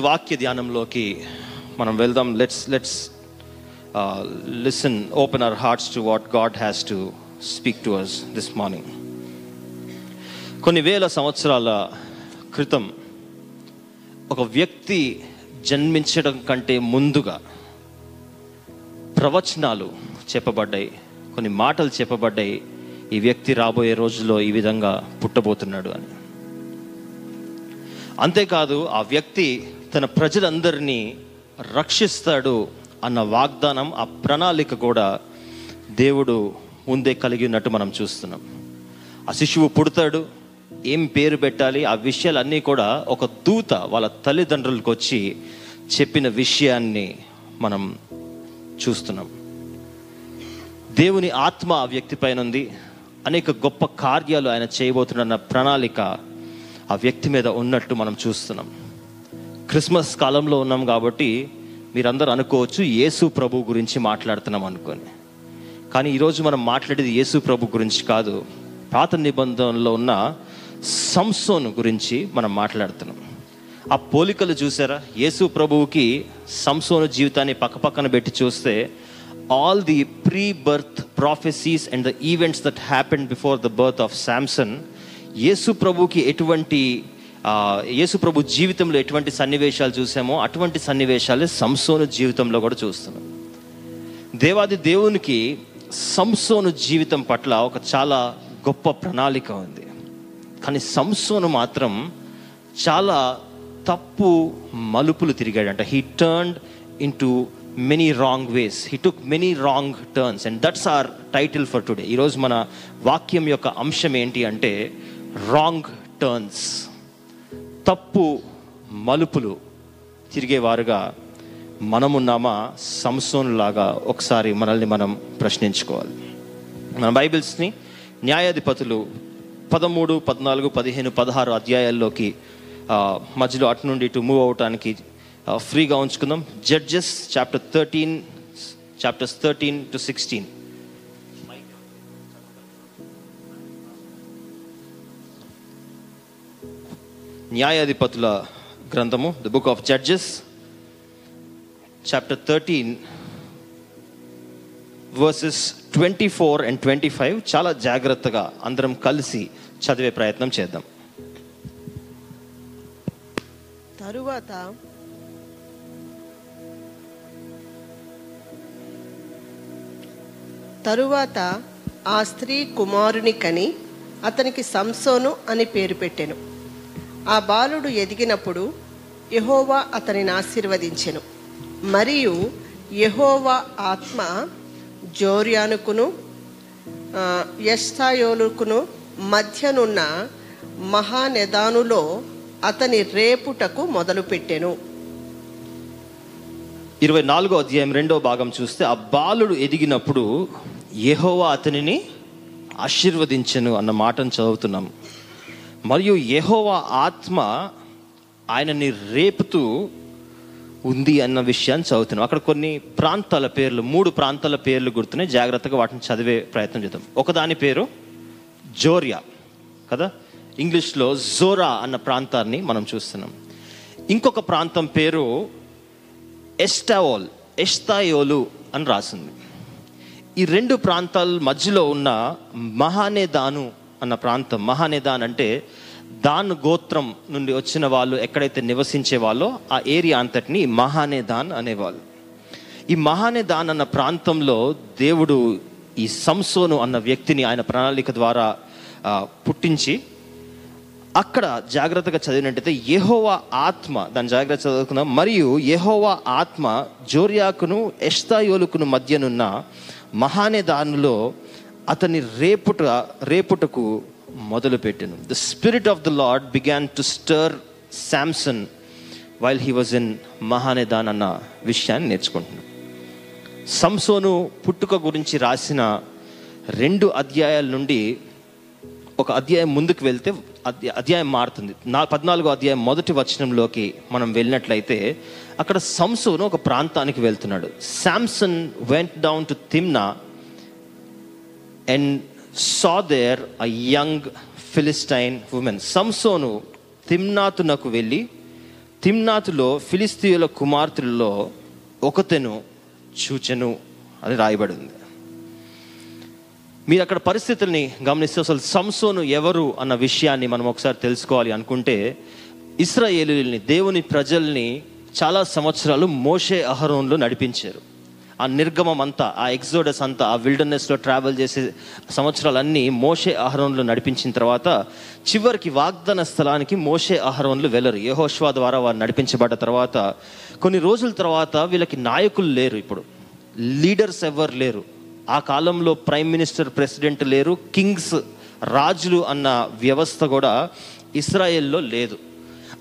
వాక్య ధ్యానంలోకి మనం వెళ్దాం. Let's let's listen open our hearts to what God has to speak to us this morning కొన్ని వేల సంవత్సరాల క్రితం ఒక వ్యక్తి జన్మించడం కంటే ముందుగా ప్రవచనాలు చెప్పబడ్డాయి. కొన్ని మాటలు చెప్పబడ్డాయి. ఈ వ్యక్తి రాబోయే రోజుల్లో ఈ విధంగా పుట్టబోతున్నాడు అని. అంతేకాదు ఆ వ్యక్తి తన ప్రజలందరినీ రక్షిస్తాడు అన్న వాగ్దానం ఆ ప్రణాళిక కూడా దేవుడు ముందే కలిగి ఉన్నట్టు మనం చూస్తున్నాం. ఆ శిశువు పుడతాడు ఏం పేరు పెట్టాలి ఆ విషయాలన్నీ కూడా ఒక దూత వాళ్ళ తల్లిదండ్రులకు వచ్చి చెప్పిన విషయాన్ని మనం చూస్తున్నాం. దేవుని ఆత్మ ఆ వ్యక్తి పైన ఉంది అనేక గొప్ప కార్యాలు ఆయన చేయబోతున్న ప్రణాళిక ఆ వ్యక్తి మీద ఉన్నట్టు మనం చూస్తున్నాం. క్రిస్మస్ కాలంలో ఉన్నాం కాబట్టి మీరందరూ అనుకోవచ్చు యేసు ప్రభు గురించి మాట్లాడుతున్నాం అనుకొని. కానీ ఈరోజు మనం మాట్లాడేది యేసు ప్రభు గురించి కాదు. పాత నిబంధనలో ఉన్న సంసోన్ గురించి మనం మాట్లాడుతున్నాం. ఆ పోలికలు చూసారా? యేసు ప్రభువుకి సంసోను జీవితాన్ని పక్కపక్కన పెట్టి చూస్తే all the pre birth prophecies and the events that happen before the birth of Samson Yesu ప్రభుకి ఎటువంటి యేసుప్రభు జీవితంలో ఎటువంటి సన్నివేశాలు చూసామో అటువంటి సన్నివేశాలే సంసోను జీవితంలో కూడా చూస్తున్నాం. దేవాది దేవునికి సంసోను జీవితం పట్ల ఒక చాలా గొప్ప ప్రణాళిక ఉంది. కానీ సంసోను మాత్రం చాలా తప్పు మలుపులు తిరిగాడంట. He turned in to many wrong ways he took many wrong turns and that's our title for today ఈరోజు మన వాక్యం యొక్క అంశం ఏంటి అంటే రాంగ్ టర్న్స్ తప్పు మలుపులు తిరిగేవారుగా మనమున్నామా సంసోన్ లాగా ఒకసారి మనల్ని మనం ప్రశ్నించుకోవాలి. మన బైబిల్స్ని న్యాయాధిపతులు పదమూడు పద్నాలుగు పదిహేను పదహారు అధ్యాయాల్లోకి మధ్యలో అటు నుండి ఇటు మూవ్ అవటానికి ఫ్రీగా ఉంచుకుందాం. Judges chapter thirteen chapters thirteen to sixteen. న్యాయాధిపతుల గ్రంథము the book of Judges chapter thirteen verses twenty four and twenty five చాలా జాగ్రత్తగా అందరం కలిసి చదివే ప్రయత్నం చేద్దాం. తరువాత తరువాత ఆ స్త్రీ కుమారుని కని అతనికి సంసోను అని పేరు పెట్టాను. ఆ బాలుడు ఎదిగినప్పుడు యహోవా అతనిని ఆశీర్వదించెను. మరియు యహోవా ఆత్మ జోర్యానుకును ఆ, ఎస్తాయోలుకును మధ్యనున్న మహానెదానులో అతని రేపుటకు మొదలుపెట్టెను. ఇరవై నాలుగో అధ్యాయం రెండో భాగం చూస్తే ఆ బాలుడు ఎదిగినప్పుడు యహోవా అతనిని ఆశీర్వదించెను అన్న మాటను చదువుతున్నాం. మరియు యెహోవా ఆత్మ ఆయనని రేపుతూ ఉంది అన్న విషయాన్ని చదువుతున్నాం. అక్కడ కొన్ని ప్రాంతాల పేర్లు మూడు ప్రాంతాల పేర్లు గుర్తున్నాయి. జాగ్రత్తగా వాటిని చదివే ప్రయత్నం చేద్దాం. ఒకదాని పేరు జోరియా కదా? ఇంగ్లీష్లో జోరా అన్న ప్రాంతాన్ని మనం చూస్తున్నాం. ఇంకొక ప్రాంతం పేరు ఎస్టావోల్ ఎస్తాయోలు అని రాసింది. ఈ రెండు ప్రాంతాల మధ్యలో ఉన్న మహానేదాను అన్న ప్రాంతం మహానేదాన్ అంటే దాన్ గోత్రం నుండి వచ్చిన వాళ్ళు ఎక్కడైతే నివసించే వాళ్ళో ఆ ఏరియా అంతటిని మహానేదాన్ అనేవాళ్ళు. ఈ మహానేదాన్ అన్న ప్రాంతంలో దేవుడు ఈ సంసోను అన్న వ్యక్తిని ఆయన ప్రణాళిక ద్వారా పుట్టించి అక్కడ జాగ్రత్తగా చదివినట్టయితే యహోవా ఆత్మ దాని జాగ్రత్త చదువుకున్నాం మరియు యహోవా ఆత్మ జోర్యాకును ఎస్తాయోలుకును మధ్యనున్న మహానేదానులో అతని రేపుట రేపుటకు మొదలుపెట్టాను. The spirit of the Lord began to stir Samson while he was in Mahaneh Dan అన్న విషయాన్ని నేర్చుకుంటున్నాను. సంసోను పుట్టుక గురించి రాసిన రెండు అధ్యాయాల నుండి ఒక అధ్యాయం ముందుకు వెళ్తే అధ్యాయం మారుతుంది. నా పద్నాలుగో అధ్యాయం మొదటి వచనంలోకి మనం వెళ్ళినట్లయితే అక్కడ సంసోను ఒక ప్రాంతానికి వెళ్తున్నాడు. Samson went down to Timnah and saw there a young Philistine woman సంసోను తిమ్నాతునకు వెళ్ళి తిమ్నాతులో ఫిలిస్తీయుల కుమార్తెలలో ఒకతెను చూచెను అని రాయబడి ఉంది మీరు అక్కడ పరిస్థితుల్ని గమనిస్తే అసలు సంసోను ఎవరు అన్న విషయాన్ని మనం ఒకసారి తెలుసుకోవాలి అనుకుంటే ఇస్రాయేలుని దేవుని ప్రజల్ని చాలా సంవత్సరాలు మోషే అహరోన్లో నడిపించారు. ఆ నిర్గమం అంతా ఆ ఎగ్జోడస్ అంతా ఆ విల్డర్నెస్లో ట్రావెల్ చేసే సంవత్సరాలన్నీ మోషే ఆహరణలు నడిపించిన తర్వాత చివరికి వాగ్దాన స్థలానికి మోషే అహరోన్లు వెళ్ళరు యహోష్వా ద్వారా వారు నడిపించబడ్డ తర్వాత కొన్ని రోజుల తర్వాత వీళ్ళకి నాయకులు లేరు ఇప్పుడు. లీడర్స్ ఎవరు లేరు. ఆ కాలంలో ప్రైమ్ మినిస్టర్ ప్రెసిడెంట్ లేరు. కింగ్స్ రాజులు అన్న వ్యవస్థ కూడా ఇస్రాయెల్లో లేదు.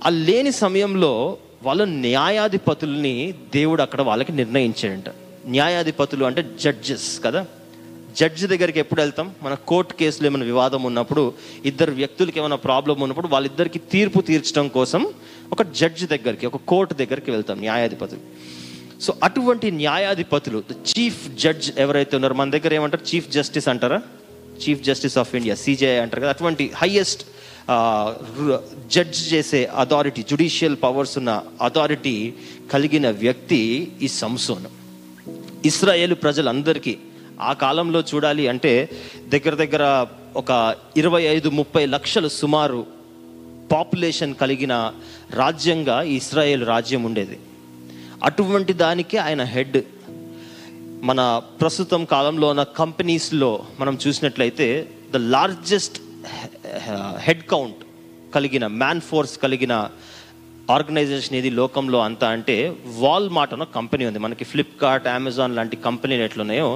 ఆ లేని సమయంలో వాళ్ళ న్యాయాధిపతుల్ని దేవుడు అక్కడ వాళ్ళకి నిర్ణయించాడంట. న్యాయాధిపతులు అంటే జడ్జెస్ కదా? జడ్జి దగ్గరికి ఎప్పుడు వెళ్తాం? మన కోర్టు కేసులో ఏమైనా వివాదం ఉన్నప్పుడు ఇద్దరు వ్యక్తులకి ఏమైనా ప్రాబ్లం ఉన్నప్పుడు వాళ్ళిద్దరికి తీర్పు తీర్చడం కోసం ఒక జడ్జి దగ్గరికి ఒక కోర్టు దగ్గరికి వెళ్తాం న్యాయాధిపతులు. సో అటువంటి న్యాయాధిపతులు చీఫ్ జడ్జ్ ఎవరైతే ఉన్నారో మన దగ్గర ఏమంటారు? చీఫ్ జస్టిస్ అంటారా? Chief justice of India CJI అంటారు కదా? అటువంటి హైయెస్ట్ జడ్జ్ చేసే అథారిటీ జుడిషియల్ పవర్స్ ఉన్న అథారిటీ కలిగిన వ్యక్తి ఈ సంసోను. ఇస్రాయేల్ ప్రజలందరికీ ఆ కాలంలో చూడాలి అంటే దగ్గర దగ్గర ఒక ఇరవై ఐదు ముప్పై లక్షలు సుమారు పాపులేషన్ కలిగిన రాజ్యంగా ఇస్రాయేల్ రాజ్యం ఉండేది. అటువంటి దానికి ఆయన హెడ్. మన ప్రస్తుతం కాలంలో ఉన్న కంపెనీస్లో మనం చూసినట్లయితే ద లార్జెస్ట్ హెడ్ కౌంట్ కలిగిన మ్యాన్ ఫోర్స్ కలిగిన ఆర్గనైజేషన్ ఏది లోకంలో అంతా అంటే వాల్మార్ట్ అన్న కంపెనీ ఉంది. మనకి ఫ్లిప్కార్ట్ అమెజాన్ లాంటి కంపెనీలు ఎట్లున్నాయో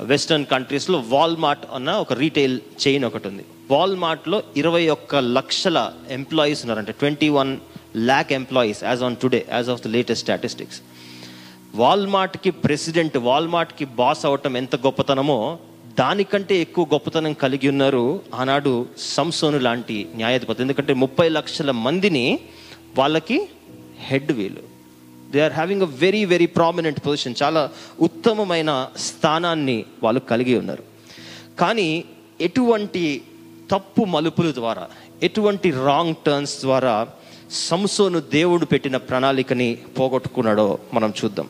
వెస్టర్న్ కంట్రీస్లో వాల్మార్ట్ అన్న ఒక రీటైల్ చైన్ ఒకటి ఉంది. వాల్మార్ట్లో ఇరవై ఒక్క లక్షల ఎంప్లాయీస్ ఉన్నారంటే. Twenty one lakh employees as on today as of the latest statistics వాల్మార్ట్కి president వాల్మార్ట్కి బాస్ అవటం ఎంత గొప్పతనమో దానికంటే ఎక్కువ గొప్పతనం కలిగి ఉన్నారు ఆనాడు సంసోను లాంటి న్యాయాధిపతి. ఎందుకంటే ముప్పై లక్షల మందిని వాళ్ళకి హెడ్ వీలు. They are having a very very prominent position చాలా ఉత్తమమైన స్థానాన్ని వాళ్ళు కలిగి ఉన్నారు. కానీ ఎటువంటి తప్పు మలుపుల ద్వారా ఎటువంటి రాంగ్ టర్న్స్ ద్వారా సంసోను దేవుడు పెట్టిన ప్రణాళికని పోగొట్టుకున్నాడో మనం చూద్దాం.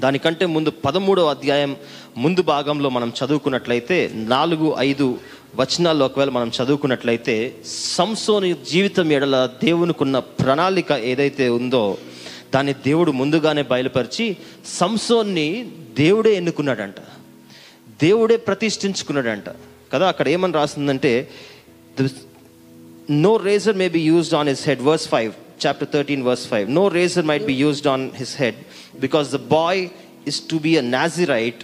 దానికంటే ముందు పదమూడవ అధ్యాయం ముందు భాగంలో మనం చదువుకున్నట్లయితే నాలుగు ఐదు వచనాల్లో ఒకవేళ మనం చదువుకున్నట్లయితే సంసోని జీవితం ఎడల దేవునికున్న ప్రణాళిక ఏదైతే ఉందో దాన్ని దేవుడు ముందుగానే బయలుపరిచి సంసోన్ని దేవుడే ఎన్నుకున్నాడంట. దేవుడే ప్రతిష్ఠించుకున్నాడంట. కదా అక్కడ ఏమని రాసిందంటే no razor may be used on his head verse five chapter thirteen verse five no razor might be used on his head because the boy is to be a Nazirite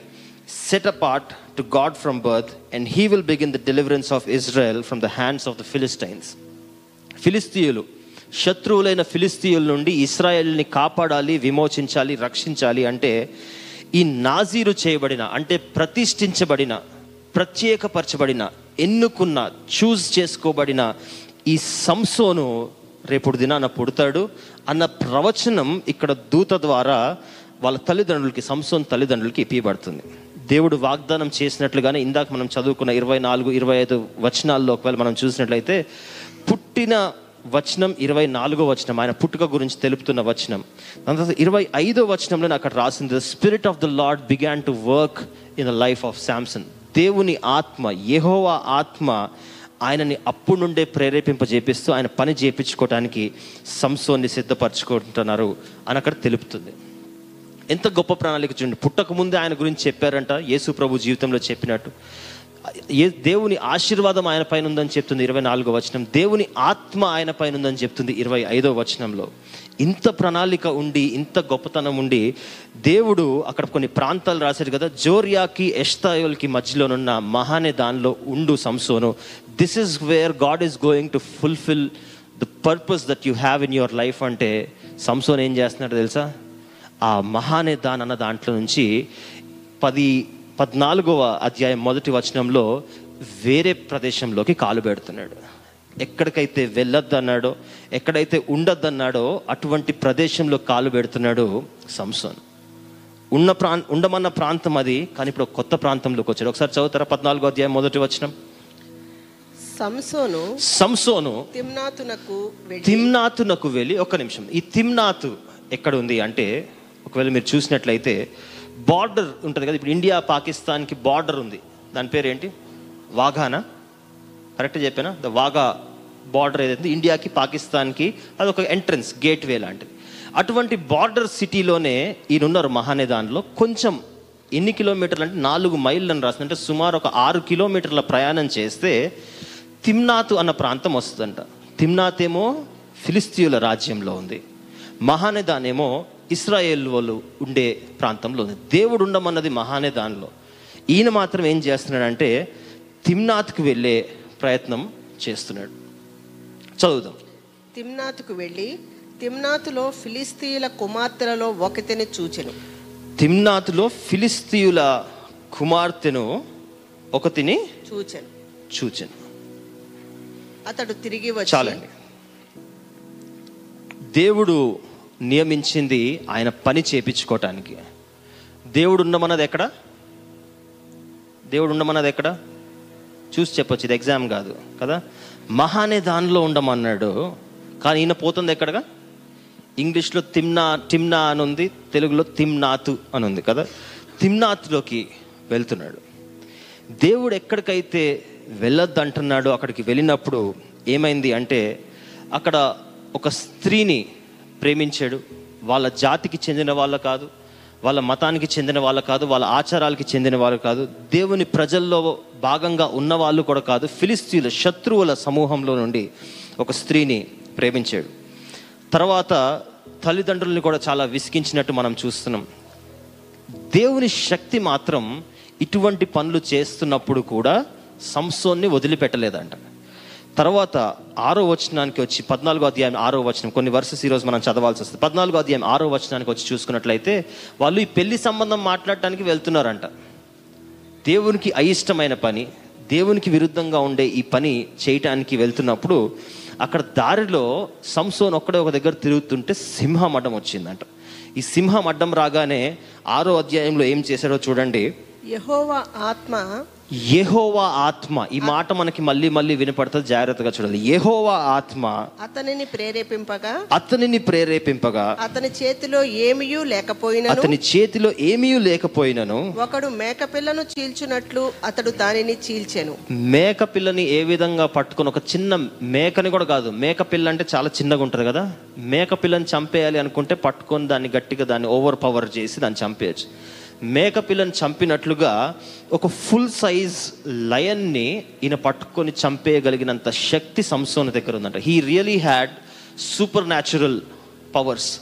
set apart to god from birth and he will begin the deliverance of israel from the hands of the philistines. ఫిలిస్తీయులు శత్రువులైన ఫిలిస్తీయుల నుండి ఇస్రాయల్ని కాపాడాలి విమోచించాలి రక్షించాలి అంటే ఈ నాజీరు చేయబడిన అంటే ప్రతిష్ఠించబడిన ప్రత్యేకపరచబడిన ఎన్నుకున్న చూస్ చేసుకోబడిన ఈ సంసోను రేపుడు దినాన పుడతాడు అన్న ప్రవచనం ఇక్కడ దూత ద్వారా వాళ్ళ తల్లిదండ్రులకి సంసోన్ తల్లిదండ్రులకి ఇప్పబడుతుంది దేవుడు వాగ్దానం చేసినట్లుగానే ఇందాక మనం చదువుకున్న ఇరవై నాలుగు ఇరవై ఐదు వచనాల్లో ఒకవేళ మనం చూసినట్లయితే పుట్టిన వచనం ఇరవై నాలుగో వచనం ఆయన పుట్టుక గురించి తెలుపుతున్న వచనం. దాని తర్వాత ఇరవై ఐదో వచనంలో అక్కడ రాసింది the spirit of the Lord began to work in the life of Samson దేవుని ఆత్మ యహోవా ఆత్మ ఆయనని అప్పుడు నుండే ప్రేరేపింపజేపిస్తూ ఆయన పని చేపించుకోవటానికి సంసోన్ని సిద్ధపరచుకుంటున్నారు అని అక్కడ తెలుపుతుంది. ఎంత గొప్ప ప్రణాళిక చూడండి. పుట్టక ముందే ఆయన గురించి చెప్పారంట యేసు ప్రభు జీవితంలో చెప్పినట్టు. ఏ దేవుని ఆశీర్వాదం ఆయన పైన ఉందని చెప్తుంది ఇరవై నాలుగో వచనం. దేవుని ఆత్మ ఆయన పైన ఉందని చెప్తుంది ఇరవై ఐదో వచనంలో. ఇంత ప్రణాళిక ఉండి ఇంత గొప్పతనం ఉండి దేవుడు అక్కడ కొన్ని ప్రాంతాలు రాశారు కదా. జోరియాకి ఎష్తాయోల్కి మధ్యలోనున్న మహానే దానిలో ఉండు సంసోను. This is where God is going to fulfil the purpose that you have in your life అంటే సంసోన్ ఏం చేస్తున్నాడు తెలుసా? ఆ మహానే దాన్ అన్న దాంట్లో నుంచి పది పద్నాలుగవ అధ్యాయం మొదటి వచనంలో వేరే ప్రదేశంలోకి కాలు పెడుతున్నాడు. ఎక్కడికైతే వెళ్ళొద్దన్నాడో ఎక్కడైతే ఉండొద్దన్నాడో అటువంటి ప్రదేశంలో కాలు పెడుతున్నాడు సంసోన్. ఉన్న ప్రా ఉండమన్న ప్రాంతం అది కానీ ఇప్పుడు కొత్త ప్రాంతంలోకి వచ్చాడు. ఒకసారి చదువుతారా పద్నాలుగో అధ్యాయం మొదటి వచనం? సంసోను సంసోను తిమ్నాతునకు వెళ్ళి తిమ్నాతునకు వెళ్ళి ఒక్క నిమిషం. ఈ తిమ్నాతు ఎక్కడ ఉంది అంటే ఒకవేళ మీరు చూసినట్లయితే బార్డర్ ఉంటుంది కదా ఇప్పుడు ఇండియా పాకిస్తాన్కి బార్డర్ ఉంది. దాని పేరు ఏంటి? వాఘానా? కరెక్ట్ చెప్పానా? ద వాఘా బార్డర్ ఏదైతే ఇండియాకి పాకిస్తాన్కి అది ఒక ఎంట్రన్స్ గేట్ వే లాంటిది. అటువంటి బార్డర్ సిటీలోనే ఈయనున్నారు మహానేదాన్లో. కొంచెం ఎన్ని కిలోమీటర్లు అంటే నాలుగు మైళ్ళు అని రాసింది. అంటే సుమారు ఒక ఆరు కిలోమీటర్ల ప్రయాణం చేస్తే తిమ్నాతు అన్న ప్రాంతం వస్తుందంట. తిమ్నాత్ ఏమో ఫిలిస్తీయుల రాజ్యంలో ఉంది. మహానేదాన్ ఏమో ఇస్రాయేల్ వాళ్ళు ఉండే ప్రాంతంలో ఉంది. దేవుడు ఉండమన్నది మహానేదాన్లో ఈయన మాత్రం ఏం చేస్తున్నాడంటే తిమ్నాత్కి వెళ్ళే ప్రయత్నం చేస్తున్నాడు. చదువుదాం. తిమ్నాతుకు వెళ్ళి తిమ్నాతులో ఫిలిస్తీయుల కుమార్తెలలో ఒకతిని చూచెను. తిమ్నాతులో ఫిలిస్తీయుల కుమార్తెను ఒకతిని చూచెను. చూచాను. అతడు తిరిగి చాలండి. దేవుడు నియమించింది ఆయన పని చేపించుకోవటానికి దేవుడు ఉండమన్నది ఎక్కడ? దేవుడు ఉండమన్నది ఎక్కడ? చూసి చెప్పొచ్చు ఇది ఎగ్జామ్ కాదు కదా? మహానే దానిలో ఉండమన్నాడు కానీ ఈయన పోతుంది ఎక్కడగా? ఇంగ్లీష్లో తిమ్నా టిమ్నా అని ఉంది తెలుగులో తిమ్నాతు అని ఉంది కదా? తిమ్నాత్లోకి వెళ్తున్నాడు. దేవుడు ఎక్కడికైతే వెళ్ళొద్దు అంటున్నాడో అక్కడికి వెళ్ళినప్పుడు ఏమైంది అంటే అక్కడ ఒక స్త్రీని ప్రేమించాడు. వాళ్ళ జాతికి చెందిన వాళ్ళ కాదు వాళ్ళ మతానికి చెందిన వాళ్ళ కాదు వాళ్ళ ఆచారాలకి చెందిన వాళ్ళు కాదు. దేవుని ప్రజల్లో భాగంగా ఉన్న వాళ్ళు కూడా కాదు. ఫిలిస్తీన్ల శత్రువుల సమూహంలో నుండి ఒక స్త్రీని ప్రేమించాడు. తర్వాత తల్లిదండ్రుల్ని కూడా చాలా విసిగించినట్టు మనం చూస్తున్నాం. దేవుని శక్తి మాత్రం ఇటువంటి పనులు చేస్తున్నప్పుడు కూడా సంసోన్ని వదిలిపెట్టలేదంట. తర్వాత ఆరో వచనానికి వచ్చి పద్నాలుగో అధ్యాయం ఆరో వచనం. కొన్ని వర్సెస్ ఈరోజు మనం చదవాల్సి వస్తుంది. పద్నాలుగో అధ్యాయం ఆరో వచనానికి వచ్చి చూసుకున్నట్లయితే వాళ్ళు ఈ పెళ్ళి సంబంధం మాట్లాడటానికి వెళ్తున్నారంట. దేవునికి అయిష్టమైన పని దేవునికి విరుద్ధంగా ఉండే ఈ పని చేయటానికి వెళ్తున్నప్పుడు అక్కడ దారిలో సంసోన్ ఒక్కడే ఒక దగ్గర తిరుగుతుంటే సింహం అడ్డం వచ్చిందంట. ఈ సింహం అడ్డం రాగానే ఆరో అధ్యాయంలో ఏం చేశాడో చూడండి. యహోవా ఆత్మ యెహోవా ఆత్మ. ఈ మాట మనకి మళ్ళీ మళ్ళీ వినపడుతుంది. జాగ్రత్తగా చూడాలి యెహోవా ఆత్మ అతనిని ప్రేరేపింపగా? అతనిని ప్రేరేపింపగా అతని చేతిలో ఏమియూ లేకపోయినను? అతని చేతిలో ఏమీ లేకపోయినను? ఒకడు మేకపిల్లను చీల్చునట్లు అతడు దానిని చీల్చెను. మేక పిల్లని ఏ విధంగా పట్టుకొని ఒక చిన్న మేకని కూడా కాదు. మేక పిల్ల అంటే చాలా చిన్నగా ఉంటుంది కదా? మేక పిల్లని చంపేయాలి అనుకుంటే పట్టుకొని దాన్ని గట్టిగా దాన్ని ఓవర్ పవర్ చేసి దాన్ని చంపేయచ్చు. మేకపిల్లని చంపినట్లుగా ఒక ఫుల్ సైజ్ లయన్ని ఈయన పట్టుకొని చంపేయగలిగినంత శక్తి సంసోన దగ్గర ఉందంట. He really had supernatural powers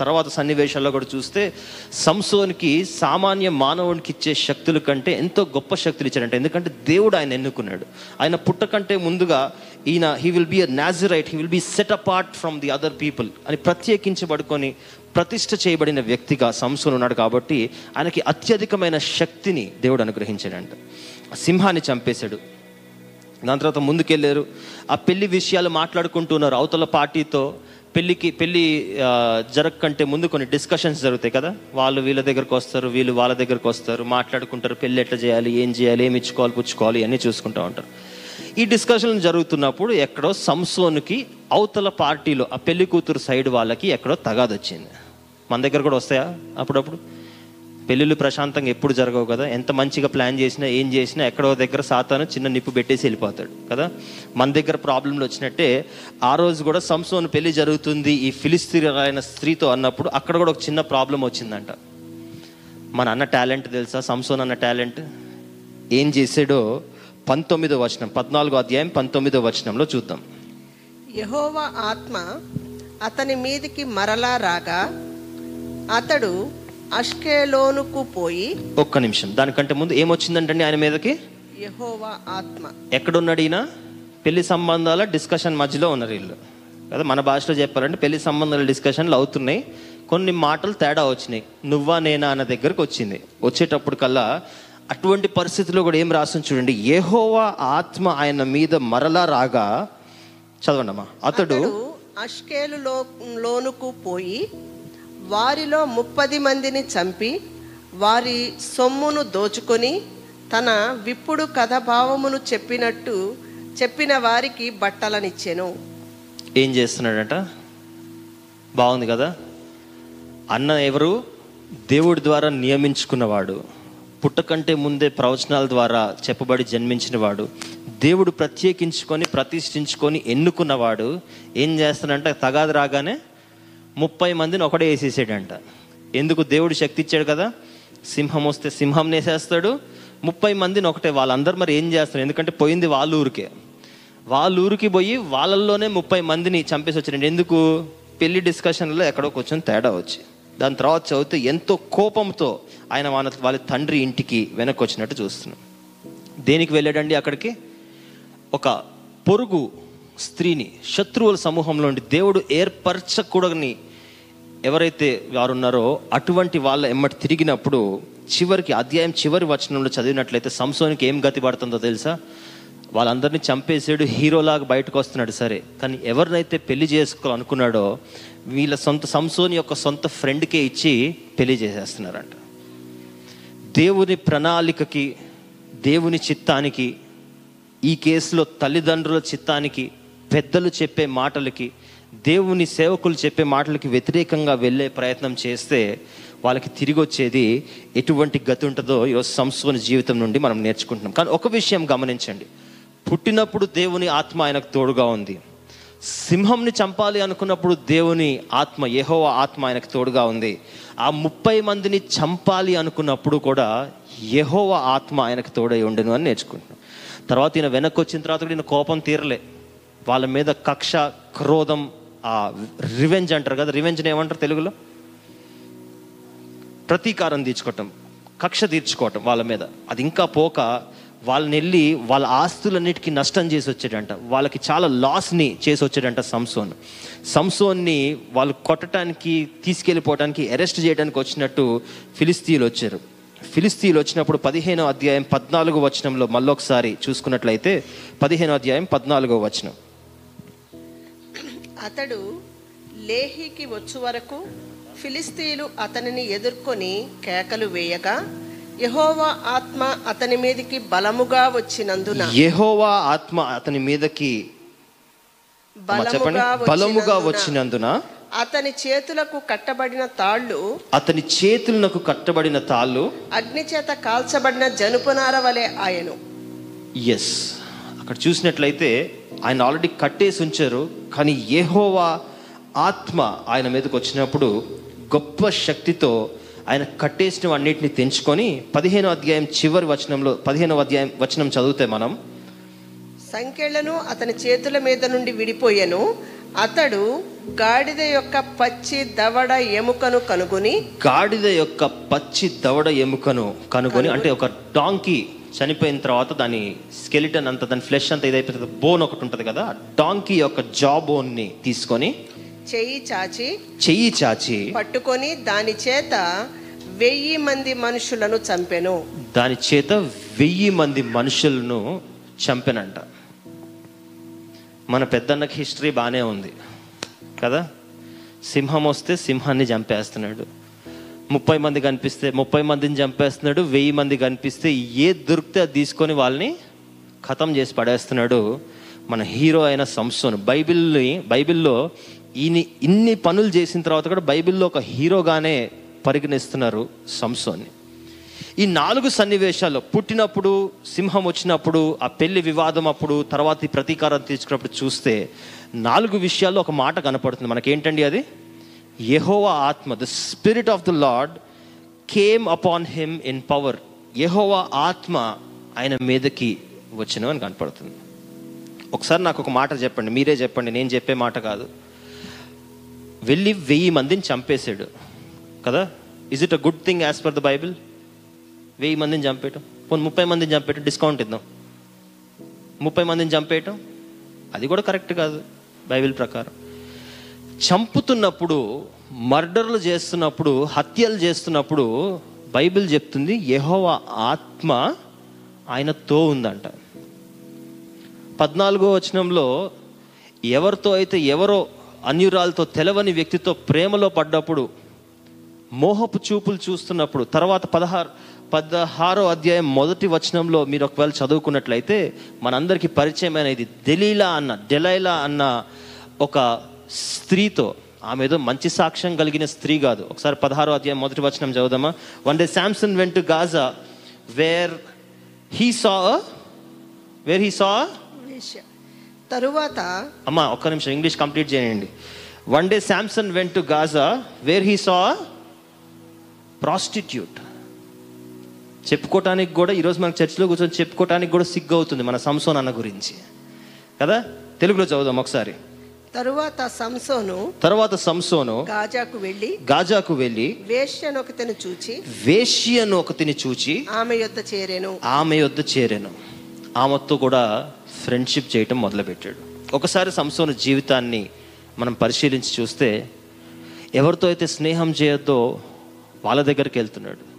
తర్వాత సన్నివేశాల్లో కూడా చూస్తే సంసోనికి సామాన్య మానవునికి ఇచ్చే శక్తుల కంటే ఎంతో గొప్ప శక్తులు ఇచ్చారంట ఎందుకంటే దేవుడు ఆయన ఎన్నుకున్నాడు. ఆయన పుట్టకంటే ముందుగా ఈయన he will be a Nazarite he will be set apart from the other people అని ప్రత్యేకించబడుకొని ప్రతిష్ట చేయబడిన వ్యక్తిగా సంసోన్ ఉన్నాడు కాబట్టి ఆయనకి అత్యధికమైన శక్తిని దేవుడు అనుగ్రహించాడంట. సింహాన్ని చంపేశాడు. దాని తర్వాత ముందుకెళ్ళారు. ఆ పెళ్ళి విషయాలు మాట్లాడుకుంటున్నారు అవతల పార్టీతో. పెళ్ళికి పెళ్ళి జరగకంటే ముందు కొన్ని డిస్కషన్స్ జరుగుతాయి కదా? వాళ్ళు వీళ్ళ దగ్గరకు వస్తారు వీళ్ళు వాళ్ళ దగ్గరకు వస్తారు మాట్లాడుకుంటారు పెళ్ళి ఎట్లా చేయాలి ఏం చేయాలి ఏమి ఇచ్చుకోవాలి పుచ్చుకోవాలి అన్నీ చూసుకుంటూ ఉంటారు. ఈ డిస్కషన్ జరుగుతున్నప్పుడు ఎక్కడో సంసోన్కి అవతల పార్టీలో ఆ పెళ్ళి కూతురు సైడ్ వాళ్ళకి ఎక్కడో తగాదొచ్చింది. మన దగ్గర కూడా వస్తాయా? అప్పుడప్పుడు. పెళ్ళిళ్ళు ప్రశాంతంగా ఎప్పుడు జరగవు కదా. ఎంత మంచిగా ప్లాన్ చేసినా ఏం చేసినా ఎక్కడో దగ్గర సాతాను చిన్న నిప్పు పెట్టేసి వెళ్ళిపోతాడు కదా? మన దగ్గర ప్రాబ్లంలు వచ్చినట్టే ఆ రోజు కూడా సంసోన్ పెళ్ళి జరుగుతుంది ఈ ఫిలిస్తీన్ స్త్రీతో అన్నప్పుడు అక్కడ కూడా ఒక చిన్న ప్రాబ్లం వచ్చిందంట. మన అన్న టాలెంట్ తెలుసా? సంసోన్ అన్న టాలెంట్ ఏం చేసాడో పంతొమ్మిదో వచనం పద్నాలుగో అధ్యాయం పంతొమ్మిదో వచనంలో చూద్దాం. యహోవా ఆత్మ అతని మీదికి మరలా రాగా అతడు అష్కేలోనుకు పోయి ఒక్క నిమిషం. దానికంటే ముందు ఏమొచ్చిందంటండి ఆయన మీదకి? యెహోవా ఆత్మ. ఎక్కడున్నాడు ఈయన? పెళ్ళి సంబంధాల డిస్కషన్ మధ్యలో ఉన్నారు వీళ్ళు. కదా మన భాషలో చెప్పాలంటే పెళ్ళి సంబంధాల డిస్కషన్లు అవుతున్నాయి. కొన్ని మాటలు తేడా వచ్చినాయి. నువ్వా నేనా అన్న దగ్గరకు వచ్చింది. వచ్చేటప్పుడు కల్లా అటువంటి పరిస్థితిలో కూడా ఏం రాస్తుంది చూడండి. ఏహోవా ఆత్మ ఆయన మీద మరలా రాగా చదవండి అమ్మా అతడు అష్కేలులో లోనుకు పోయి వారిలో ముప్పది మందిని చంపి వారి సొమ్మును దోచుకొని తన విప్పుడు కథభావమును చెప్పినట్టు చెప్పిన వారికి బట్టలనిచ్చెను. ఏం చేస్తున్నాడట? బాగుంది కదా? అన్న ఎవరు? దేవుడి ద్వారా నియమించుకున్నవాడు. పుట్టకంటే ముందే ప్రవచనాల ద్వారా చెప్పబడి జన్మించినవాడు. దేవుడు ప్రత్యేకించుకొని ప్రతిష్ఠించుకొని ఎన్నుకున్నవాడు. ఏం చేస్తున్నాడంటే? తగాదు రాగానే ముప్పై మందిని ఒకడే వేసేసాడంట. ఎందుకు? దేవుడు శక్తి ఇచ్చాడు కదా. సింహం వస్తే సింహం వేసేస్తాడు ముప్పై మందిని ఒకటే. వాళ్ళందరూ మరి ఏం చేస్తారు ఎందుకంటే పోయింది వాళ్ళ ఊరికే. వాళ్ళ ఊరికి పోయి వాళ్ళల్లోనే ముప్పై మందిని చంపేసి వచ్చారండి ఎందుకు? పెళ్ళి డిస్కషన్లో ఎక్కడో కొంచెం తేడా వచ్చి. దాని తర్వాత చదివితే ఎంతో కోపంతో ఆయన వాళ్ళ వాళ్ళ తండ్రి ఇంటికి వెనక్కి వచ్చినట్టు చూస్తున్నాం. దేనికి వెళ్ళాడండి అక్కడికి? ఒక పొరుగు స్త్రీని శత్రువుల సమూహంలో ఉండి దేవుడు ఏర్పరచకూడని ఎవరైతే వారు ఉన్నారో అటువంటి వాళ్ళ ఎమ్మటి తిరిగినప్పుడు చివరికి అధ్యాయం చివరి వచనంలో చదివినట్లయితే సంసోనికి ఏం గతి పడుతుందో తెలుసా? వాళ్ళందరినీ చంపేసాడు హీరోలాగా బయటకు వస్తున్నాడు సరే. కానీ ఎవరినైతే పెళ్ళి చేసుకోవాలనుకున్నాడో వీళ్ళ సొంత సంసోని యొక్క సొంత ఫ్రెండ్కే ఇచ్చి పెళ్ళి చేసేస్తున్నారంట. దేవుని ప్రణాళికకి దేవుని చిత్తానికి ఈ కేసులో తల్లిదండ్రుల చిత్తానికి పెద్దలు చెప్పే మాటలకి దేవుని సేవకులు చెప్పే మాటలకి వ్యతిరేకంగా వెళ్ళే ప్రయత్నం చేస్తే వాళ్ళకి తిరిగి వచ్చేది ఎటువంటి గతి ఉంటుందో ఈరోజు సంస్థని జీవితం నుండి మనం నేర్చుకుంటున్నాం. కానీ ఒక విషయం గమనించండి. పుట్టినప్పుడు దేవుని ఆత్మ ఆయనకు తోడుగా ఉంది. సింహంని చంపాలి అనుకున్నప్పుడు దేవుని ఆత్మ యెహోవ ఆత్మ ఆయనకు తోడుగా ఉంది. ఆ ముప్పై మందిని చంపాలి అనుకున్నప్పుడు కూడా యహోవ ఆత్మ ఆయనకు తోడై ఉండను అని నేర్చుకుంటున్నాం. తర్వాత ఈయన వెనక్కి వచ్చిన తర్వాత కూడా ఈయన కోపం తీరలే. వాళ్ళ మీద కక్ష క్రోధం ఆ రివెంజ్ అంటారు కదా రివెంజ్ని ఏమంటారు తెలుగులో? ప్రతీకారం తీర్చుకోవటం కక్ష తీర్చుకోవటం వాళ్ళ మీద. అది ఇంకా పోక వాళ్ళని వెళ్ళి వాళ్ళ ఆస్తులన్నిటికీ నష్టం చేసి వచ్చాడంట వాళ్ళకి చాలా లాస్ని చేసి వచ్చాడంట సంసోన్. సంసోన్ని వాళ్ళు కొట్టడానికి తీసుకెళ్ళిపోవడానికి అరెస్ట్ చేయడానికి వచ్చినట్టు ఫిలిస్తీన్లు వచ్చారు. ఫిలిస్తీన్లు వచ్చినప్పుడు పదిహేనో అధ్యాయం పద్నాలుగో వచనంలో మళ్ళొకసారి చూసుకున్నట్లయితే పదిహేనో అధ్యాయం పద్నాలుగో వచనం. అతడు లేహికి వచ్చు వరకు ఫిలిస్తీయులు అతనిని ఎదుర్కొని కేకలు వేయగా యెహోవా ఆత్మ అతని మీదికి బలముగా వచ్చినందున. యెహోవా ఆత్మ అతని మీదకి చెప్పండి. బలముగా వచ్చినందున అతని చేతులకు కట్టబడిన తాళ్ళు అతని చేతులకు కట్టబడిన తాళ్ళు అగ్ని చేత కాల్చబడిన జనుపునార వలె ఆయను. ఎస్ అక్కడ చూసినట్లయితే ఆయన ఆల్రెడీ కట్టేసి ఉంచారు కానీ యెహోవా ఆత్మ ఆయన మీదకి వచ్చినప్పుడు గొప్ప శక్తితో ఆయన కట్టేసిన అన్నిటిని తెంచుకొని పదిహేనో అధ్యాయం చివరి వచనంలో పదిహేనో అధ్యాయం వచనం చదివితే మనం సంఖ్యలను అతని చేతుల మీద నుండి విడిపోయెను. అతడు గాడిద యొక్క పచ్చి దవడ ఎముకను కనుగొని గాడిద యొక్క పచ్చి దవడ ఎముకను కనుగొని అంటే ఒక డాంకీ చనిపోయిన తర్వాత దాని స్కెలిటన్ అంతా దాని ఫ్లెష్ అంతా ఇదైపోతుంది బోన్ ఒకటి ఉంటుంది కదా డాంకీ యొక్క జా బోన్ని తీసుకొని చెయ్యి చాచి చెయ్యి చాచి పట్టుకొని దాని చేత వెయ్యి మంది మనుషులను చంపెను. దాని చేత వెయ్యి మంది మనుషులను చంపెనంట. మన పెద్దన్నకి హిస్టరీ బాగానే ఉంది కదా? సింహం వస్తే సింహాన్ని చంపేస్తున్నాడు. ముప్పై మంది కనిపిస్తే ముప్పై మందిని చంపేస్తున్నాడు వెయ్యి మంది కనిపిస్తే ఏ దొరికితే అది తీసుకొని వాళ్ళని ఖతం చేసి పడేస్తున్నాడు మన హీరో అయిన సంసోన్. బైబిల్ని బైబిల్లో ఈయన ఇన్ని పనులు చేసిన తర్వాత కూడా బైబిల్లో ఒక హీరోగానే పరిగణిస్తున్నారు సంసోన్ని ఈ నాలుగు సన్నివేశాల్లో పుట్టినప్పుడు సింహం వచ్చినప్పుడు ఆ పెళ్ళి వివాదం అప్పుడు తర్వాత ఈ ప్రతీకారం తీసుకున్నప్పుడు చూస్తే నాలుగు విషయాల్లో ఒక మాట కనపడుతుంది. మనకేంటండి అది? యహోవా ఆత్మ the spirit of the Lord came upon him in power యహోవా ఆత్మ ఆయన మీదకి వచ్చిన అని కనపడుతుంది. ఒకసారి నాకు ఒక మాట చెప్పండి మీరే చెప్పండి నేను చెప్పే మాట కాదు. వెళ్ళి వెయ్యి మందిని చంపేశాడు. కదా? Is it a good thing as per the Bible వెయ్యి మందిని చంపేయటం? పోనీ ముప్పై మందిని చంపేయటం డిస్కౌంట్ ఇద్దాం. ముప్పై మందిని చంపేయటం? అది కూడా కరెక్ట్ కాదు బైబిల్ ప్రకారం. చంపుతున్నప్పుడు మర్డర్లు చేస్తున్నప్పుడు హత్యలు చేస్తున్నప్పుడు బైబిల్ చెప్తుంది యహోవ ఆత్మ ఆయనతో ఉందంట. పద్నాలుగో వచనంలో ఎవరితో అయితే ఎవరో అన్యురాలతో తెలవని వ్యక్తితో ప్రేమలో పడ్డప్పుడు మోహపు చూపులు చూస్తున్నప్పుడు తర్వాత పదహారు పదహారో అధ్యాయం మొదటి వచనంలో మీరు ఒకవేళ చదువుకున్నట్లయితే మనందరికీ పరిచయమైన ఇది దెలీలా అన్న డెలైలా అన్న ఒక స్త్రీతో ఆమె ఏదో మంచి సాక్ష్యం కలిగిన స్త్రీ కాదు. ఒకసారి పదహారో అధ్యాయం మొదటి వచనం చదువుదామా? One day Samson went to Gaza where he saw where he saw. తరువాత అమ్మా ఒక్క నిమిషం ఇంగ్లీష్ కంప్లీట్ చేయండి. One day Samson went to Gaza where he saw prostitute చెప్పుకోవటానికి కూడా ఈరోజు మనకు చర్చిలో కూర్చొని చెప్పుకోవటానికి కూడా సిగ్గు అవుతుంది మన సంసోన్ అన్న గురించి. కదా? తెలుగులో చదువుదాం ఒకసారి. తరువాత సంసోను తర్వాత సంసోను గాజాకు వెళ్ళి గాజాకు వెళ్ళి వేశ్యను ఒకతను చూచి వేశ్యను ఒకతిని చూచి ఆమె యొద్ద చేరెను. ఆమె యొద్ద చేరాను. ఆమెతో కూడా ఫ్రెండ్షిప్ చేయటం మొదలుపెట్టాడు. ఒకసారి సంసోను జీవితాన్ని మనం పరిశీలించి చూస్తే ఎవరితో అయితే స్నేహం చేయొద్దో వాళ్ళ దగ్గరికి వెళ్తున్నాడు.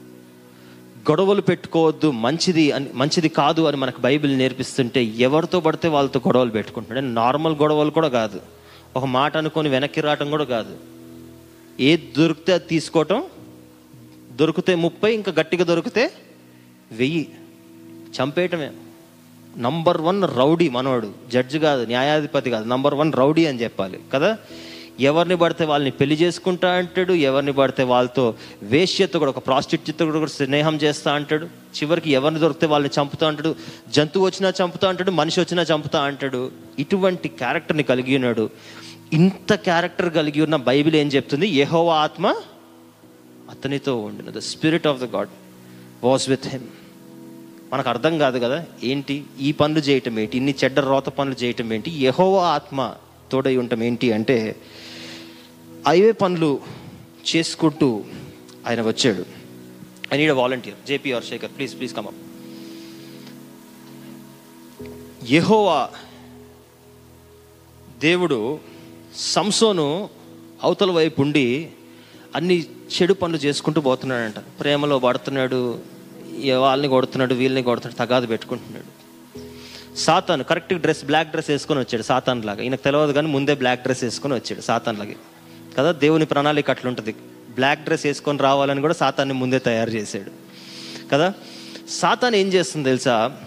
గొడవలు పెట్టుకోవద్దు మంచిది అని మంచిది కాదు అని మనకు బైబిల్ నేర్పిస్తుంటే ఎవరితో పడితే వాళ్ళతో గొడవలు పెట్టుకుంటున్నాడు. నార్మల్ గొడవలు కూడా కాదు. ఒక మాట అనుకొని వెనక్కి రావటం కూడా కాదు. ఏది దొరికితే అది తీసుకోవటం దొరికితే ముప్పై ఇంకా గట్టిగా దొరికితే వెయ్యి. చంపేయటమే. నంబర్ వన్ రౌడీ మనోడు. జడ్జి కాదు న్యాయాధిపతి కాదు. నంబర్ వన్ రౌడీ అని చెప్పాలి. కదా? ఎవరిని పడితే వాళ్ళని పెళ్ళి చేసుకుంటా అంటాడు ఎవరిని పడితే వాళ్ళతో వేష్యత కూడా ఒక ప్రాస్టిట్యూట్ కూడా స్నేహం చేస్తా అంటాడు. చివరికి ఎవరిని దొరికితే వాళ్ళని చంపుతా అంటాడు. జంతువు వచ్చినా చంపుతా అంటాడు మనిషి వచ్చినా చంపుతా అంటాడు. ఇటువంటి క్యారెక్టర్ని కలిగి ఉన్నాడు. ఇంత క్యారెక్టర్ కలిగి ఉన్న బైబిల్ ఏం చెప్తుంది? యెహోవా ఆత్మ అతనితో ఉండిన. The spirit of the God was with him మనకు అర్థం కాదు కదా? ఏంటి? ఈ పనులు చేయటం ఏంటి? ఇన్ని చెడ్డ రోత పనులు చేయటం ఏంటి? యహో ఆత్మ తోడై ఉండటం ఏంటి అంటే అవే పనులు చేసుకుంటూ ఆయన వచ్చాడు. I need volunteer JP R Shekhar please please come up యహోవా దేవుడు సంసోను అవతల వైపు ఉండి అన్ని చెడు పనులు చేసుకుంటూ పోతున్నాడంట. ప్రేమలో పడుతున్నాడు వాళ్ళని కొడుతున్నాడు వీళ్ళని కొడుతున్నాడు తగాదు పెట్టుకుంటున్నాడు. సాతాను కరెక్ట్ డ్రెస్ బ్లాక్ డ్రెస్ వేసుకొని వచ్చాడు సాతాన్ లాగా. ఈయనకు తెలియదు కానీ ముందే బ్లాక్ డ్రెస్ వేసుకొని వచ్చాడు సాతాన్ లాగా. కదా దేవుని ప్రణాళిక అట్లుంటుంది. బ్లాక్ డ్రెస్ వేసుకొని రావాలని కూడా సాతాన్ని ముందే తయారు చేశాడు. కదా సాతాన్ ఏం చేస్తుంది తెలుసా?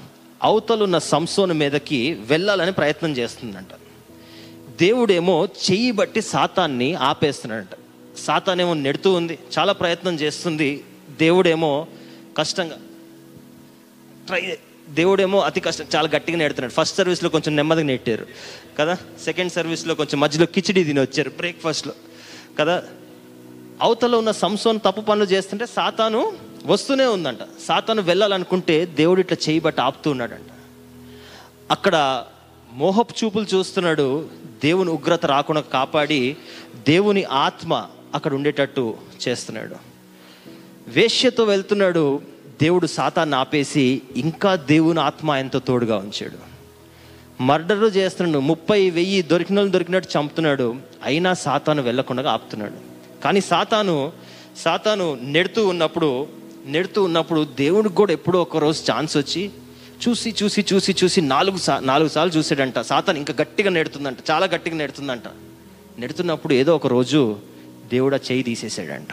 అవతలున్న సంసోను మీదకి వెళ్ళాలని ప్రయత్నం చేస్తుందంట. దేవుడేమో చెయ్యి బట్టి సాతాన్ని ఆపేస్తున్నాడంట. సాతానేమో నెడుతూ ఉంది చాలా ప్రయత్నం చేస్తుంది. దేవుడేమో కష్టంగా ట్రై దేవుడేమో అతి కష్టం చాలా గట్టిగా నెడుతున్నాడు. ఫస్ట్ సర్వీస్లో కొంచెం నెమ్మదిగా నెట్టారు కదా? సెకండ్ సర్వీస్లో కొంచెం మధ్యలో కిచిడి తిని వచ్చారు బ్రేక్ఫాస్ట్లో కదా? అవతల ఉన్న సంసోన్ తప్పు పనులు చేస్తుంటే సాతాను వస్తూనే ఉందంట. సాతాను వెళ్ళాలనుకుంటే దేవుడు ఇట్లా చేయబట్టి ఆపుతూ ఉన్నాడంట. అక్కడ మోహపు చూపులు చూస్తున్నాడు దేవుని ఉగ్రత రాకుండా కాపాడి దేవుని ఆత్మ అక్కడ ఉండేటట్టు చేస్తున్నాడు. వేష్యతో వెళ్తున్నాడు దేవుడు సాతాన్ని ఆపేసి ఇంకా దేవుని ఆత్మ ఆయనతో తోడుగా ఉంచాడు. మర్డర్ చేస్తున్నాడు ముప్పై వెయ్యి దొరికిన దొరికినట్టు చంపుతున్నాడు అయినా సాతాను వెళ్ళకుండా ఆపుతున్నాడు. కానీ సాతాను సాతాను నెడుతూ ఉన్నప్పుడు నెడుతూ ఉన్నప్పుడు దేవుడికి కూడా ఎప్పుడో ఒకరోజు ఛాన్స్ వచ్చి చూసి చూసి చూసి చూసి నాలుగు సా నాలుగు సార్లు చూసాడంట. సాతాను ఇంకా గట్టిగా నెడుతుందంట. చాలా గట్టిగా నెడుతుందంట. నెడుతున్నప్పుడు ఏదో ఒక రోజు దేవుడు ఆ చేయి తీసేసాడంట.